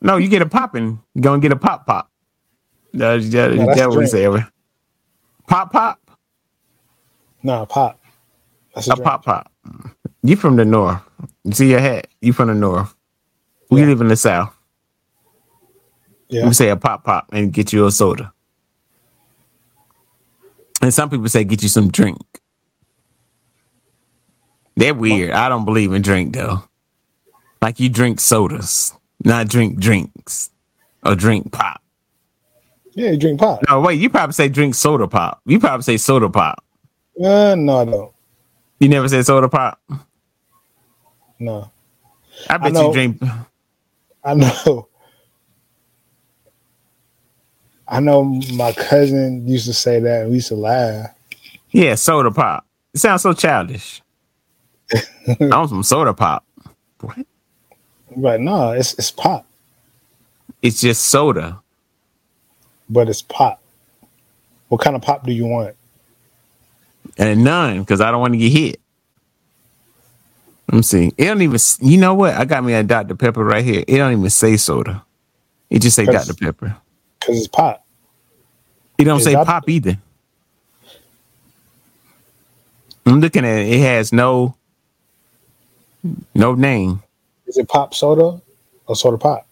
No, you get a popping. You gonna get a pop pop. That's, that, No, that's that's what we say. Pop pop. No, pop. That's a, A pop pop. You from the north. You see your hat. You from the north. We Yeah. live in the south. Yeah. We say a pop pop and get you a soda. And some people say get you some drink. They're weird. I don't believe in drink though. Like you drink sodas, not drink drinks or drink pop. Yeah, you drink pop. No, wait, you probably say drink soda pop. You probably say soda pop. Uh, no, I don't. You never said soda pop. No. I bet know. you drink. I know. I know my cousin used to say that and we used to laugh. Yeah, soda pop. It sounds so childish. I want some soda pop. What? But no, it's it's pop. It's just soda. But it's pop. What kind of pop do you want? and none because I don't want to get hit. Let me see. It don't even. You know what? I got me a Dr Pepper right here. It don't even say soda. It just say Dr Pepper. Because it's pop. It don't Is say that- pop either. I'm looking at it. It has no no name. Is it pop soda or soda pop?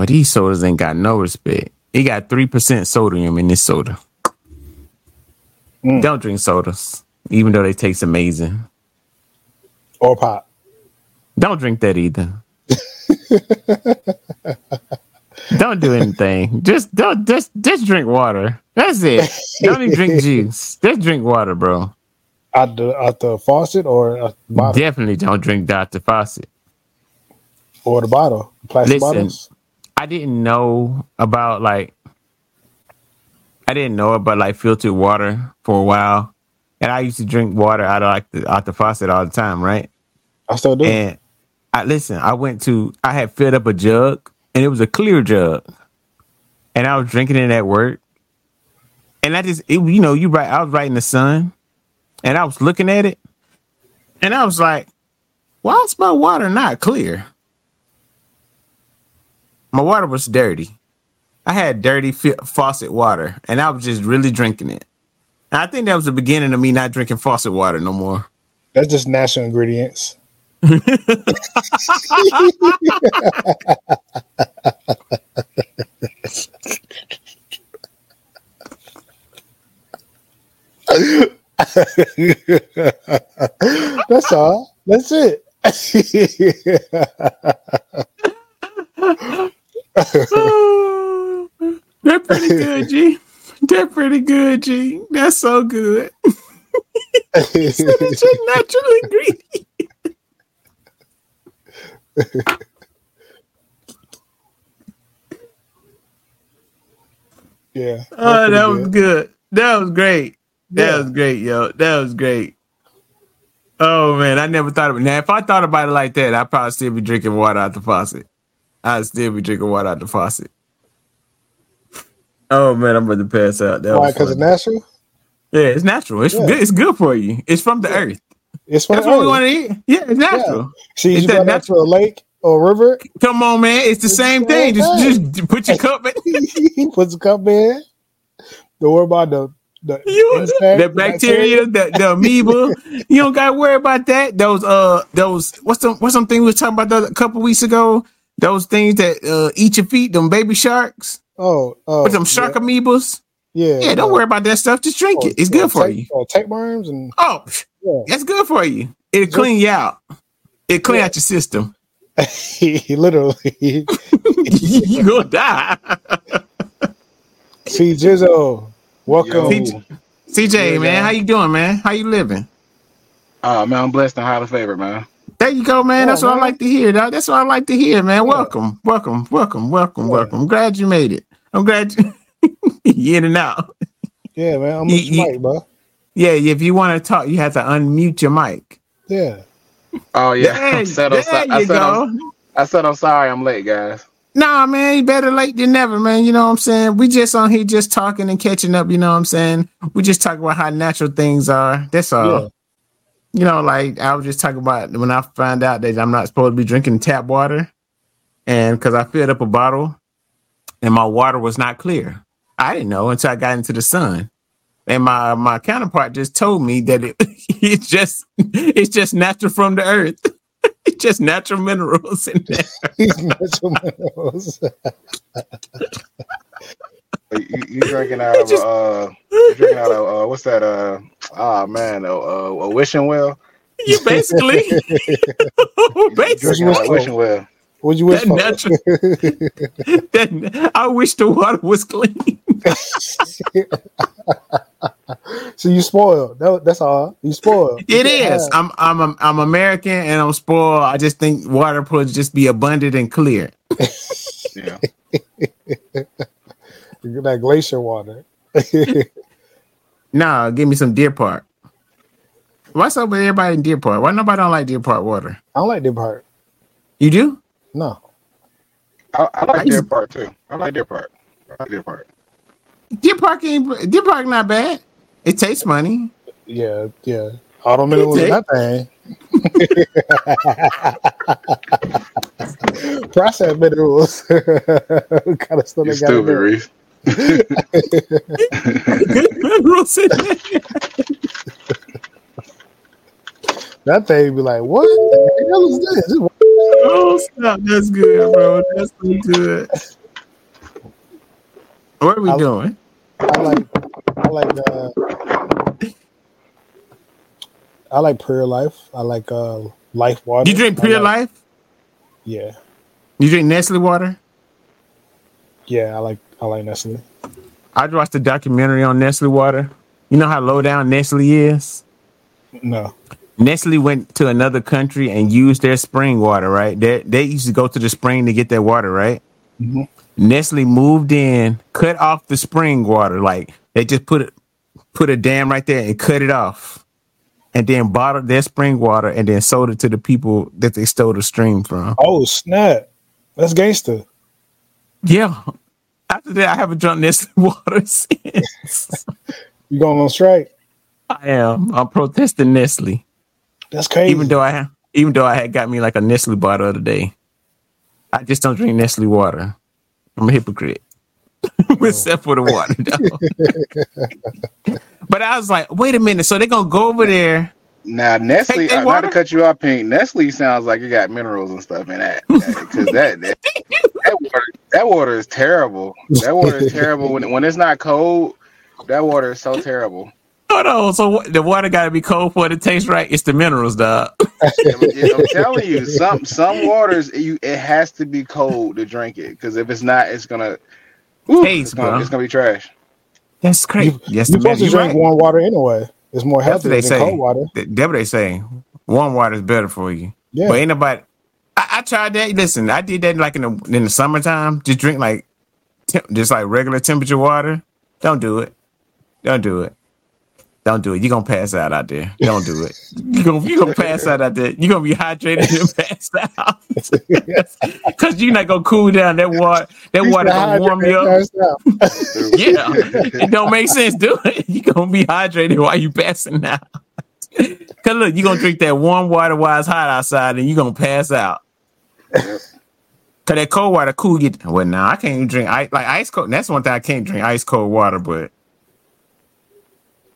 But these sodas ain't got no respect. It got three percent sodium in this soda. Mm. Don't drink sodas, even though they taste amazing. Or pop? Don't drink that either. don't do anything. Just don't just just drink water. That's it. Don't even drink juice. Just drink water, bro. Out the out the faucet or a bottle Definitely don't drink Dr. Faucet. or the bottle, plastic Listen. bottles. I didn't know about like I didn't know about like filtered water for a while. And I used to drink water out of like the out the faucet all the time, right? I still do. And I listen, I went to I had filled up a jug and it was a clear jug. And I was drinking it at work. And I just it, you know, you right I was right in the sun and I was looking at it and I was like, why is my water not clear? My water was dirty. I had dirty fi- faucet water and I was just really drinking it. And I think that was the beginning of me not drinking faucet water no more. That's just natural ingredients. That's all. That's it. They're pretty good, G. They're pretty good, G. That's so good. It's a natural ingredient. yeah. Oh, that was good. That was great. That Yeah. was great, yo. That was great. Oh man, I never thought of it. Now, if I thought about it like that, I'd probably still be drinking water out the faucet. I'd still be drinking water out the faucet. Oh man, I'm about to pass out. That Why? Because it's natural. yeah, it's natural. It's Yeah. good. It's good for you. It's from the Yeah. earth. It's from That's the what we want to eat. Yeah, it's natural. See, It's you that go down nat- to a lake or river, Come on, man. It's the It's same the thing. Just, just put your cup in. put puts a cup in. Don't worry about the the You, insect, the bacteria, the, the amoeba. you don't gotta worry about that. Those uh those what's the what's something we were talking about the, a couple weeks ago? Those things that uh eat your feet, them baby sharks. Oh, oh, With them shark amoebas. Yeah, Yeah, don't uh, worry about that stuff. Just drink oh, it. It's oh, good for tape- you. Oh, tapeworms and Oh, yeah. that's good for you. It'll clean you out. It'll clean out your system. literally. you gonna die. See Jizzle, welcome. Yo. CJ, man, how you doing, man? How you living? Oh man, I'm blessed and highly favored, man. There you go, man. Yeah, That's what I like to hear. dog. That's what I like to hear, man. Welcome, welcome, welcome, welcome, Yeah. welcome. I'm glad you made it. I'm glad you you in and out. Yeah, man. I'm Ye- with ye- bro. Yeah, if you want to talk, you have to unmute your mic. Yeah. Oh yeah, There, I said I'm, so- there I you said go. I'm, I said I'm sorry, I'm late, guys. Nah, man, you better late than never, man. You know what I'm saying? We just on here just talking and catching up, you know what I'm saying? We just talk about how natural things are. That's all. You know, like I was just talking about when I found out that I'm not supposed to be drinking tap water. And because I filled up a bottle and my water was not clear. I didn't know until I got into the sun. And my my counterpart just told me that it, it's just it's just natural from the earth. it's just natural minerals in there. Natural minerals. You, you drinking out of uh, you drinking out of uh, what's that? Uh, oh man, a, a, a wishing well. You basically, You basically, Drinking out of wishing well. What'd you wish that for? natural. that, I wish the water was clean. so you spoiled. That, that's all. You spoiled. It Yeah. is. I'm I'm I'm American and I'm spoiled. I just think water should just be abundant and clear. Yeah. You that glacier water. Nah, give me some Deer Park. What's up with everybody in Deer Park? Why nobody don't like Deer Park water? I don't like Deer Park. You do? No. I, I I like used- Deer Park too. I like Deer Park. I like Deer Park. Deer Park ain't Deer Park not bad. It tastes money. Yeah, yeah. Auto minerals in that thing. Processed minerals. kind of stuff You they got in stupid, there. Reese. Good minerals in there. That thing be like, what the hell is this? Oh, stop. That's good, bro. That's so good. What are we I- doing? I like, I like, uh, I like Pure Life. I like uh, Life Water. You drink Pure like- Life? Yeah, You drink Nestle water? yeah. I like, I like Nestle. I watched the documentary on Nestle water. You know how low down Nestle is? No, Nestle went to another country and used their spring water, right? They, they used to go to the spring to get their water, right? Mhm. Nestle moved in, cut off the spring water. Like they just put it, put a dam right there and cut it off. And then bottled their spring water and then sold it to the people that they stole the stream from. oh snap, that's gangster. Yeah. After that, I haven't drunk Nestle water since. You going on strike? I am. I'm protesting Nestle. That's crazy. even though I even though I had got me like a Nestle bottle the other day, I just don't drink Nestle water. I'm a hypocrite, oh. except for the water. though. but I was like, wait a minute. So they're gonna go over there? Now Nestle, Take their uh, not to cut you off, Pink. Nestle sounds like it got minerals and stuff in that. Because that, that that water that water is terrible. That water is terrible when when it's not cold. That water is so terrible. Hold on. So the water got to be cold for it to taste right. It's the minerals, dog. I'm, I'm telling you, some some waters you it has to be cold to drink it. Because if it's not, it's gonna whew, Taste, it's, gonna, bro. it's gonna be trash. That's crazy. You- yes, You're supposed to drink right. warm water anyway. It's more healthy they than say. cold water. Th- That's what they say. Warm water is better for you. Yeah. But ain't nobody. I, I tried that. Listen, I did that like in the in the summertime. Just drink like temp, just like regular temperature water. Don't do it. Don't do it. Don't do it. You're gonna pass out out there. Don't do it. You're gonna you gonna pass out out there. You're gonna be hydrated and pass out. Cause you're not gonna cool down. That water that water gonna warm you up. Yeah. it don't make sense, do it. You're gonna be hydrated while you passing out. Cause look, you're gonna drink that warm water while it's hot outside and you're gonna pass out. Cause that cold water cool you. Well, now I can't even drink ice like ice cold. That's one thing I can't drink ice cold water, but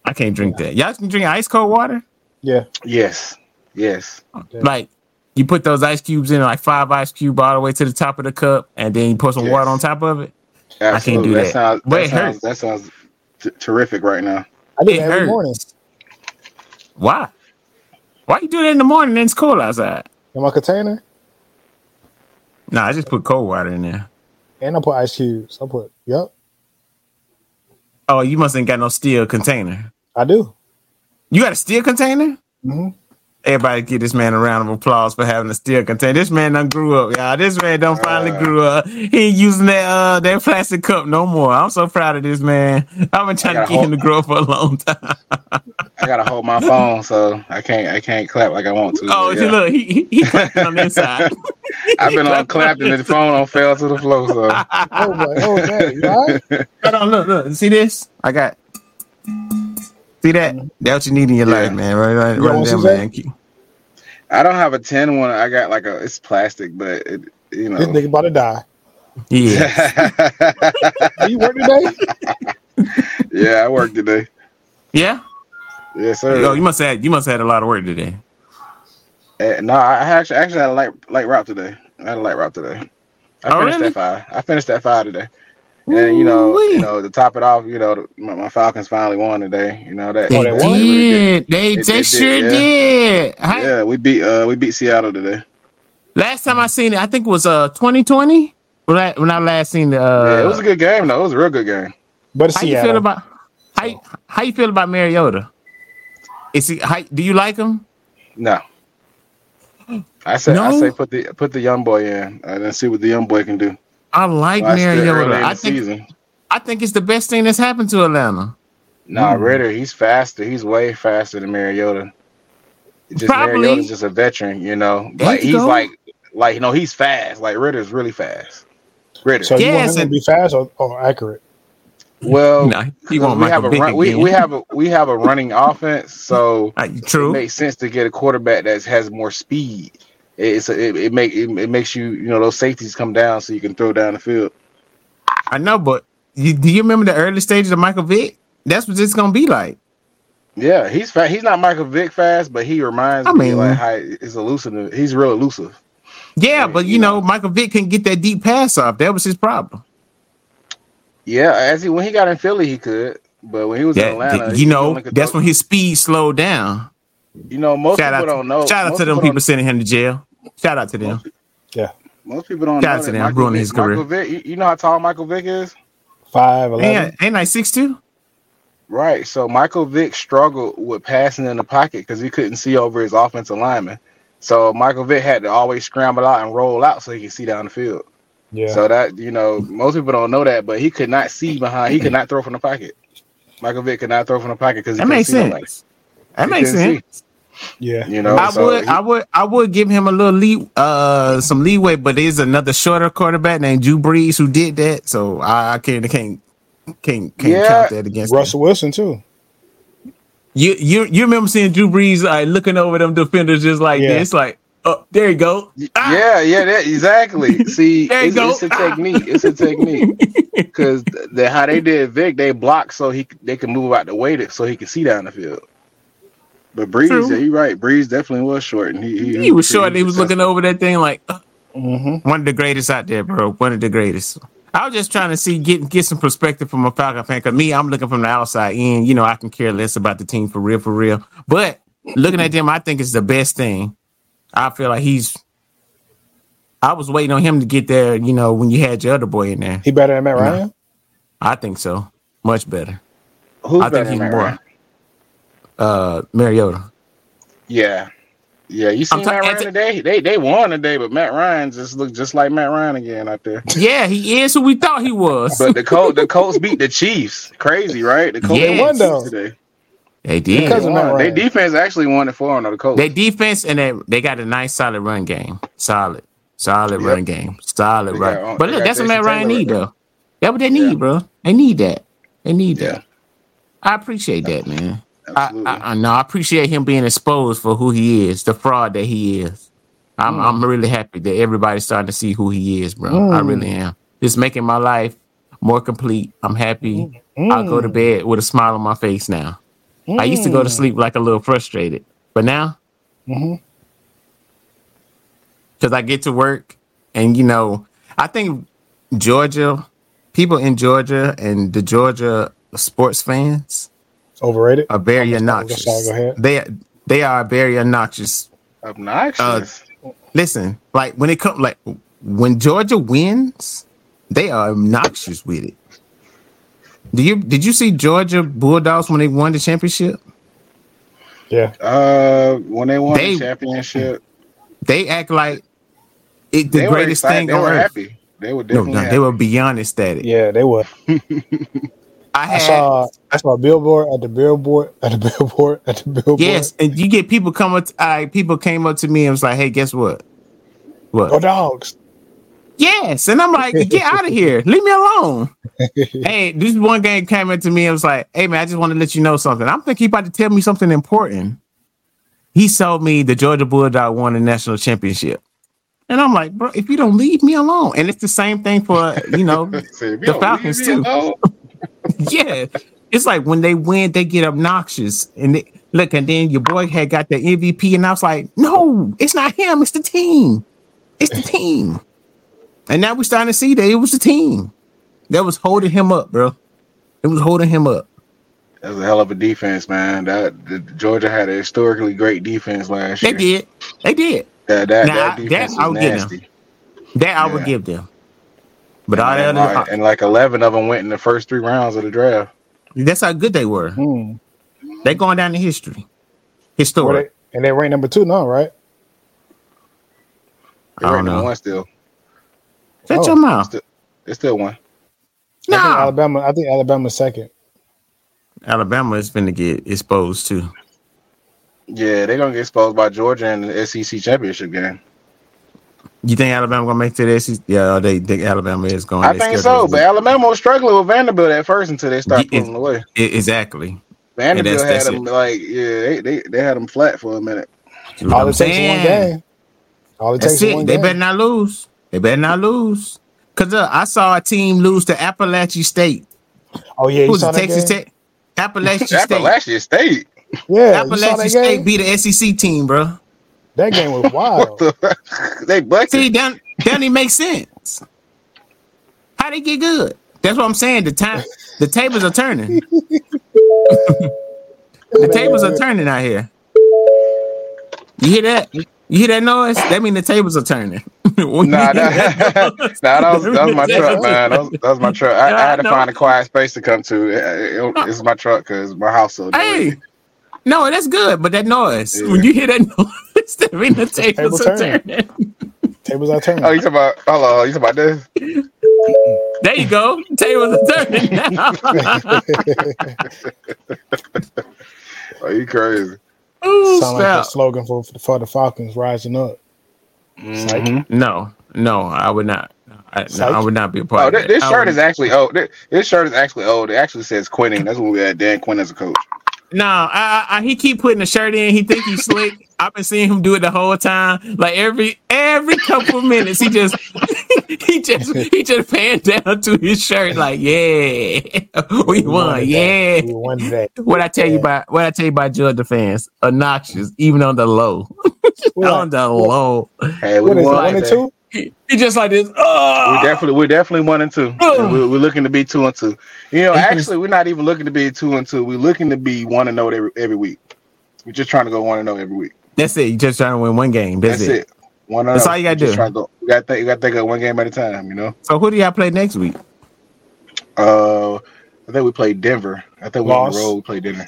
I can't drink that. Y'all can drink ice cold water? Yeah. Yes, yes. Like you put those ice cubes in like five ice cube all the way to the top of the cup, and then you put some Yes. water on top of it. Absolutely. I can't do that. that. sounds But that it sounds hurts. that sounds t- terrific right now. I do It every hurts. morning. Why? Why you do that in the morning? and It's cold outside. In my container, Nah, I just put cold water in there. and I put ice cubes. I put, yep, Oh, you must ain't got no steel container. I do. You got a steel container? hmm Everybody give this man a round of applause for having a steel container. This man done grew up, y'all. This man done finally Uh. grew up. He ain't using that uh that plastic cup no more. I'm so proud of this man. I've been trying to gotta get him to grow up for a long time. I gotta hold my phone, so I can't I can't clap like I want to. Oh, yeah. look, he he, he clapping on the inside. I've been on clapping and the phone on fell to the floor. So Oh, boy. oh, man. You all right? Hold on, look, look. See this? I got. See that? That's what you need in your Yeah. life, man. Right, right, You right want there, some, man. Keep- I don't have a tin one. I got like a it's plastic, but it, you This know. nigga about to die. Yeah, Do you work today? yeah, I work today. yeah. Yes, sir. Yo, you must have you must have had a lot of work today. Eh, no, I actually actually had a light light route today. I had a light route today. I Oh, finished really? at five. I finished that five today. And you know, Ooh-wee. you know, to top it off, you know, my, my Falcons finally won today. You know that. They Oh, they that- won? really good. did. They They- they they sure did, did. Hi- Yeah, we beat uh we beat Seattle today. Last time I seen it, I think it was uh 2020. When I when I last seen the. Uh, yeah, it was a good game though. It was a real good game. But it's how you feel about how you- how you feel about Mariota? Is he? How, do you like him? No. I said I say put the put the young boy in and then see what the young boy can do. I like Well, it's still early Mariota. I think season. I think it's the best thing that's happened to Atlanta. Nah, Hmm. Ridder, he's faster. He's way faster than Mariota. Just Probably. Mariota's just a veteran, you know. There Like he's go. like like you know, he's fast. Like Ridder's really fast. Ridder. So you Yes, want him to be fast or, or accurate? well, Nah, he because want we have a Vick run, we, we have a we have a running offense, so Uh, it true. makes sense to get a quarterback that has more speed. It's a, it, it make it, it makes you you know those safeties come down so you can throw down the field. I know, but you, do you remember the early stages of Michael Vick? That's what it's gonna be like. Yeah, he's he's not Michael Vick fast, but he reminds I me mean- like how he's elusive. He's real elusive. Yeah, but you you know, know. Michael Vick couldn't get that deep pass off. That was his problem. Yeah, as he when he got in Philly, he could, but when he was in Yeah, Atlanta, you know, that's when his speed slowed down. You know most Shout out, people to, don't know. shout out most to them don't- people sending him to jail. Shout out to them. Yeah. Most people don't Shout know out to them, Michael, ruining Vick, his career. Michael Vick. You, you know how tall Michael Vick is, Five eleven. Ain't, ain't like six two. right? So Michael Vick struggled with passing in the pocket because he couldn't see over his offensive lineman. So Michael Vick had to always scramble out and roll out so he could see down the field. Yeah. So that you know, most people don't know that, but he could not see behind. He could not throw from the pocket. Michael Vick could not throw from the pocket because That makes sense. That makes sense. yeah. You know, I so would, he- I would, I would give him a little lead, uh, some leeway. But there's another shorter quarterback named Drew Brees who did that, so I, I can't, can't, can't, can't Yeah. count that against him. Russell Wilson too. You, you, you remember seeing Drew Brees like looking over them defenders just like Yeah. this, like, oh, there you go. Ah! Yeah, yeah, that, exactly. See, There you it's, go. it's a technique. It's a technique because the, how they did Vick, they blocked so he they could move out the way to, so he could see down the field. But Brees, True. yeah, you right. Brees definitely was short, and he he, He was short. And He was looking over that thing like uh, Mm-hmm. one of the greatest out there, bro. One of the greatest. I was just trying to see get get some perspective from a Falcon fan. Cause me, I'm looking from the outside in. You know, I can care less about the team for real, for real. But looking at them, I think it's the best thing. I feel like he's. I was waiting on him to get there. You know, when you had your other boy in there, He better than Matt No. Ryan. I think so. Much better. Who's I think better he's than Matt more. Ryan? Uh, Mariota. Yeah, yeah. You seen I'm ta- Matt Ryan it's- today? They they won today, but Matt Ryan just looked just like Matt Ryan again out there. Yeah, he is who we thought he was. But the Colts, the Colts beat the Chiefs. Crazy, right? The Colts Yes. beat the Won, though. Chiefs today. they did. Because They of Matt. They defense actually won it for them. The Colts. Their defense and they, they got a nice solid run game. Solid. Solid Yep. run game. Solid They run. got- but look, got that's what Matt Ryan Taylor need right though. That's what they need, Yeah. bro. They need that. They need Yeah. that. I appreciate that, man. I, Absolutely. I, I no, I appreciate him being exposed for who he is, the fraud that he is. I'm Mm. I'm really happy that everybody's starting to see who he is, bro. I Mm. really am. It's making my life more complete. I'm happy. I'll go to Mm. bed with a smile on my face now. I used to go to sleep like a little frustrated, but now because I get to work and you know, I think Georgia people in Georgia and the Georgia sports fans Overrated. are very sorry, obnoxious. go. They they are very obnoxious. Obnoxious. Listen, like when it comes, like when Georgia wins, they are obnoxious with it. Do you did you see Georgia Bulldogs when they won the championship? Yeah. Uh, when they won They- the championship, They act like it the greatest excited. thing They on were earth. happy. They were No, definitely no, happy. they were beyond ecstatic. Yeah, they were. I I saw I saw a billboard at the billboard at the billboard at the billboard. yes, and you get people come up. I people came up to me and was like, "Hey, guess what? What? Go dogs. Yes. And I'm like, get out of here. Leave me alone. hey, this one guy came up to me and was like, hey man, I just want to let you know something. I'm thinking he about to tell me something important. He told me the Georgia Bulldog won the national championship. And I'm like, bro, if you don't leave me alone, and it's the same thing for you know, the Falcons too. Alone." yeah. It's like when they win, they get obnoxious. And they, look, and then your boy had got the MVP, and I was like, no, it's not him, it's the team. It's the team. And now we're starting to see that it was the team that was holding him up, bro. It was holding him up. That was a hell of a defense, man. That the, Georgia had a historically great defense last They year. They did. They did. That that, Now, that that I'll was give them. That I would give them. But all that and, other, like, and like eleven of them went in the first three rounds of the draft. that's how good they were. Hmm. They going down in history. Were Historic. they, and they ranked number two now, right? They I ranked don't number know. one still. Shut Oh. your mouth. They still won. I think No. Alabama. I think Alabama's second. Alabama is going to get exposed too. Yeah, they're gonna get exposed by Georgia in the SEC championship game. You think Alabama gonna make it to the SEC? Yeah, they think Alabama is going. To get there I They think schedule so, is but weak. Alabama was struggling with Vanderbilt at first until they started Yeah, pulling away. Exactly. Vanderbilt that's- had that's them like yeah, they, they they had them flat for a minute. You know All it takes is one game. All it That's takes is it. one They game. better not lose. They better not lose. Cause uh, I saw a team lose to Appalachian State. oh yeah, Who's the Texas? Tech? Appalachian State. Appalachian State. Yeah, you Appalachian State game. beat the SEC team, bro. That game was wild. they bucket. See, that that don't even make sense. How they get good? That's what I'm saying. The time, the tables are turning. the tables are turning out here. You hear that? You hear that noise? That mean the tables are turning. When you Nah, hear that, nah, that was that was my truck, man. That was, that was my truck. I, I had to know. find a quiet space to come to. It, it, it's my truck because my house so Hey, noisy. no, that's good, but that noise. Yeah. When you hear that noise, that means the tables Tables are turning. turning. Tables are turning. Oh, you talking about? Hello, you talking about this? There you go. Tables are turning now. Oh, you crazy? Ooh, Sound like the snap. slogan for for the Falcons rising up. Mhm. No, no, I would not. I, no, I would not be a part Oh, of this, that. this shirt is actually old. this, this shirt is actually old. It actually says Quinning. That's when we had Dan Quinn as a coach. No, I, I, I, he keep putting the shirt in. He think he's slick. I've been seeing him do it the whole time. Like every every couple of minutes, he just he just he just paying down to his shirt. Like, yeah, we won. today. Yeah. We won today. What I tell you about what I tell you about Georgia fans, obnoxious, even on the low, on the low. Hey, we what is it? won. One and two? He, he just like this. Oh, We definitely, we're definitely one and two. Oh. We're, we're looking to be two and two. You know, actually, we're not even looking to be two and two. We're looking to be one and zero every every week. We're just trying to go one and zero every week. that's it. You just trying to win one game. That's, That's, it. it. One That's oh. all you gotta Just do. trying to go. You got to think. You got to think of one game at a time. You know. So who do y'all play next week? Uh, I think we played Denver. I think we on Loss. the road. We played Denver.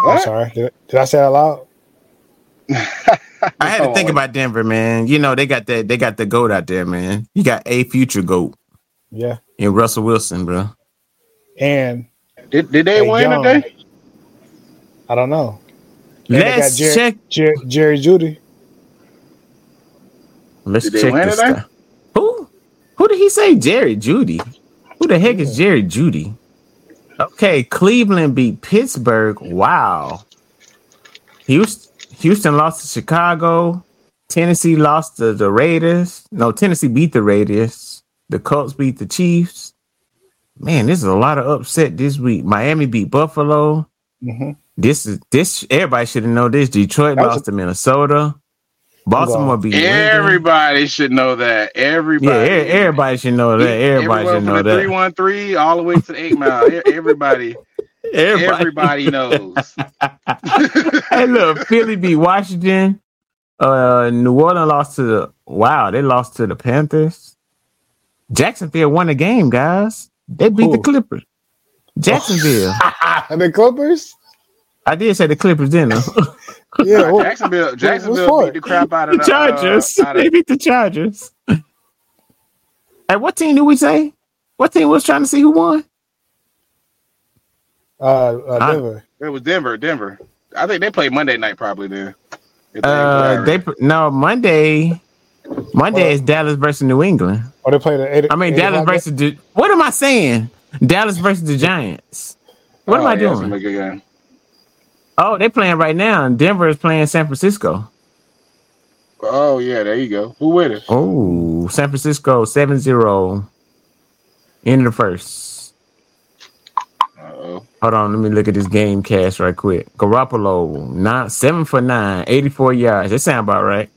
I'm What? sorry. Did, did I say it out loud? I had to think about Denver, man. You know they got that they got the goat out there, man. You got a future goat Yeah. in Russell Wilson, bro. And Did, did they Hey, win Young. today? I don't know. And Let's got Jer- check. Jer- Jerry Jeudy. Let's Did check this today? Who? Who did he say? Jerry Jeudy. Who the heck is Jerry Jeudy? Okay, Cleveland beat Pittsburgh. Wow. Houston, Houston lost to Chicago. Tennessee lost to the Raiders. No, Tennessee beat the Raiders. The Colts beat the Chiefs. Man, this is a lot of upset this week. Miami beat Buffalo. Mhm. This is this. Everybody should have known this. Detroit That was lost to Minnesota. Baltimore beat New England. Everybody should know that. Everybody. Yeah, everybody should know that. Everybody should know from the that. three one three all the way to the eight mile. E- Everybody, everybody knows. hey, look, Philly beat Washington. Uh, New Orleans lost to the wow. They lost to the Panthers. Jacksonville won the game, guys. They beat the Clippers. Jacksonville. And the Clippers? I did say the Clippers, didn't I? Yeah. Uh, well, Jacksonville, Jacksonville beat the crap out of the the Chargers. Uh, out they beat the Chargers. hey, what team did we say? What team was trying to see who won? Uh, uh, Huh? Denver. it was Denver. Denver. I think they played Monday night probably then. If Uh, they no Monday. Monday is Dallas versus New England. Or they played at eight. I mean eight Dallas versus the. What am I saying? Dallas versus the Giants. What am Oh, I yeah, doing? a good game. Oh, they playing right now, and Denver is playing San Francisco. Oh yeah, there you go. Who with it? Oh, San Francisco 7-0. End of the first. Uh-oh. Hold on, let me look at this game cast right quick. Garoppolo, nine, seven for nine, 84 yards. That sound about right.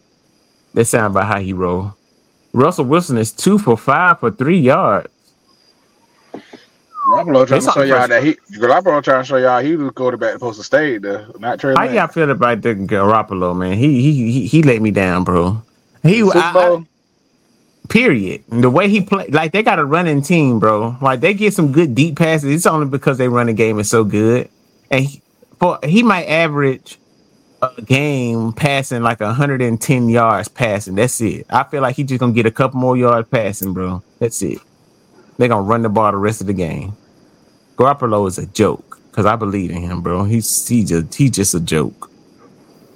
That sound about how he roll. Russell Wilson is two for five for three yards. Garoppolo trying It's to show y'all that he Garoppolo trying to show y'all he was quarterback supposed to stay there, not Trey How y'all feel about the Garoppolo, man? He he he, he let me down, bro. He Super I- I- Bowl? Period. The way he play, like they got a running team, bro. Like they get some good deep passes. It's only because they running game is so good, and he, for he might average a game passing like 110 yards passing. That's it. I feel like he just gonna get a couple more yards passing, bro. That's it. They're gonna run the ball the rest of the game. Garoppolo is a joke because I believe in him, bro. He's he just he just a joke.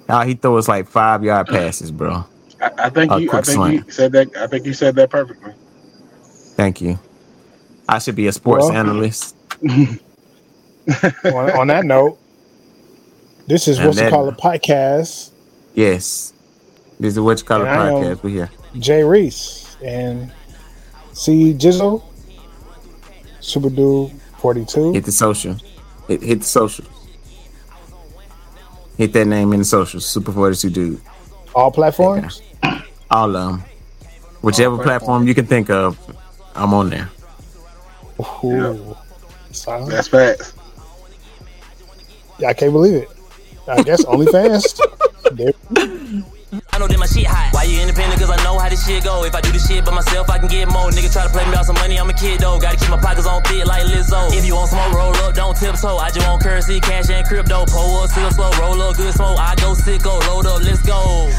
How he throws like five yard passes, bro. I, I think A you I think slant. you said that I think you said that perfectly. Thank you. I should be a sports Well, analyst. on, on that note, this is And what's that- called a podcast. Yes. This is what you call a And I podcast. We here. Jay Reese and C Jizzle, Super Dude 42. Hit the social. Hit, hit the social. Hit that name in the social. Super 42 dude. All platforms. All of them. Um, whichever platform you can think of, I'm on there. Ooh. Solid. That's facts. Yeah, I can't believe it. I guess OnlyFans. There- I know that my shit hot. Why you independent? Cause I know how this shit go. If I do this shit by myself, I can get more. Nigga try to play me out some money, I'm a kid though. Gotta keep my pockets on thick like Lizzo. If you want smoke, roll up, don't tiptoe. I just want currency, cash, and crypto. Pull up, silver slow, roll up, good smoke. I go sicko, load up, let's go.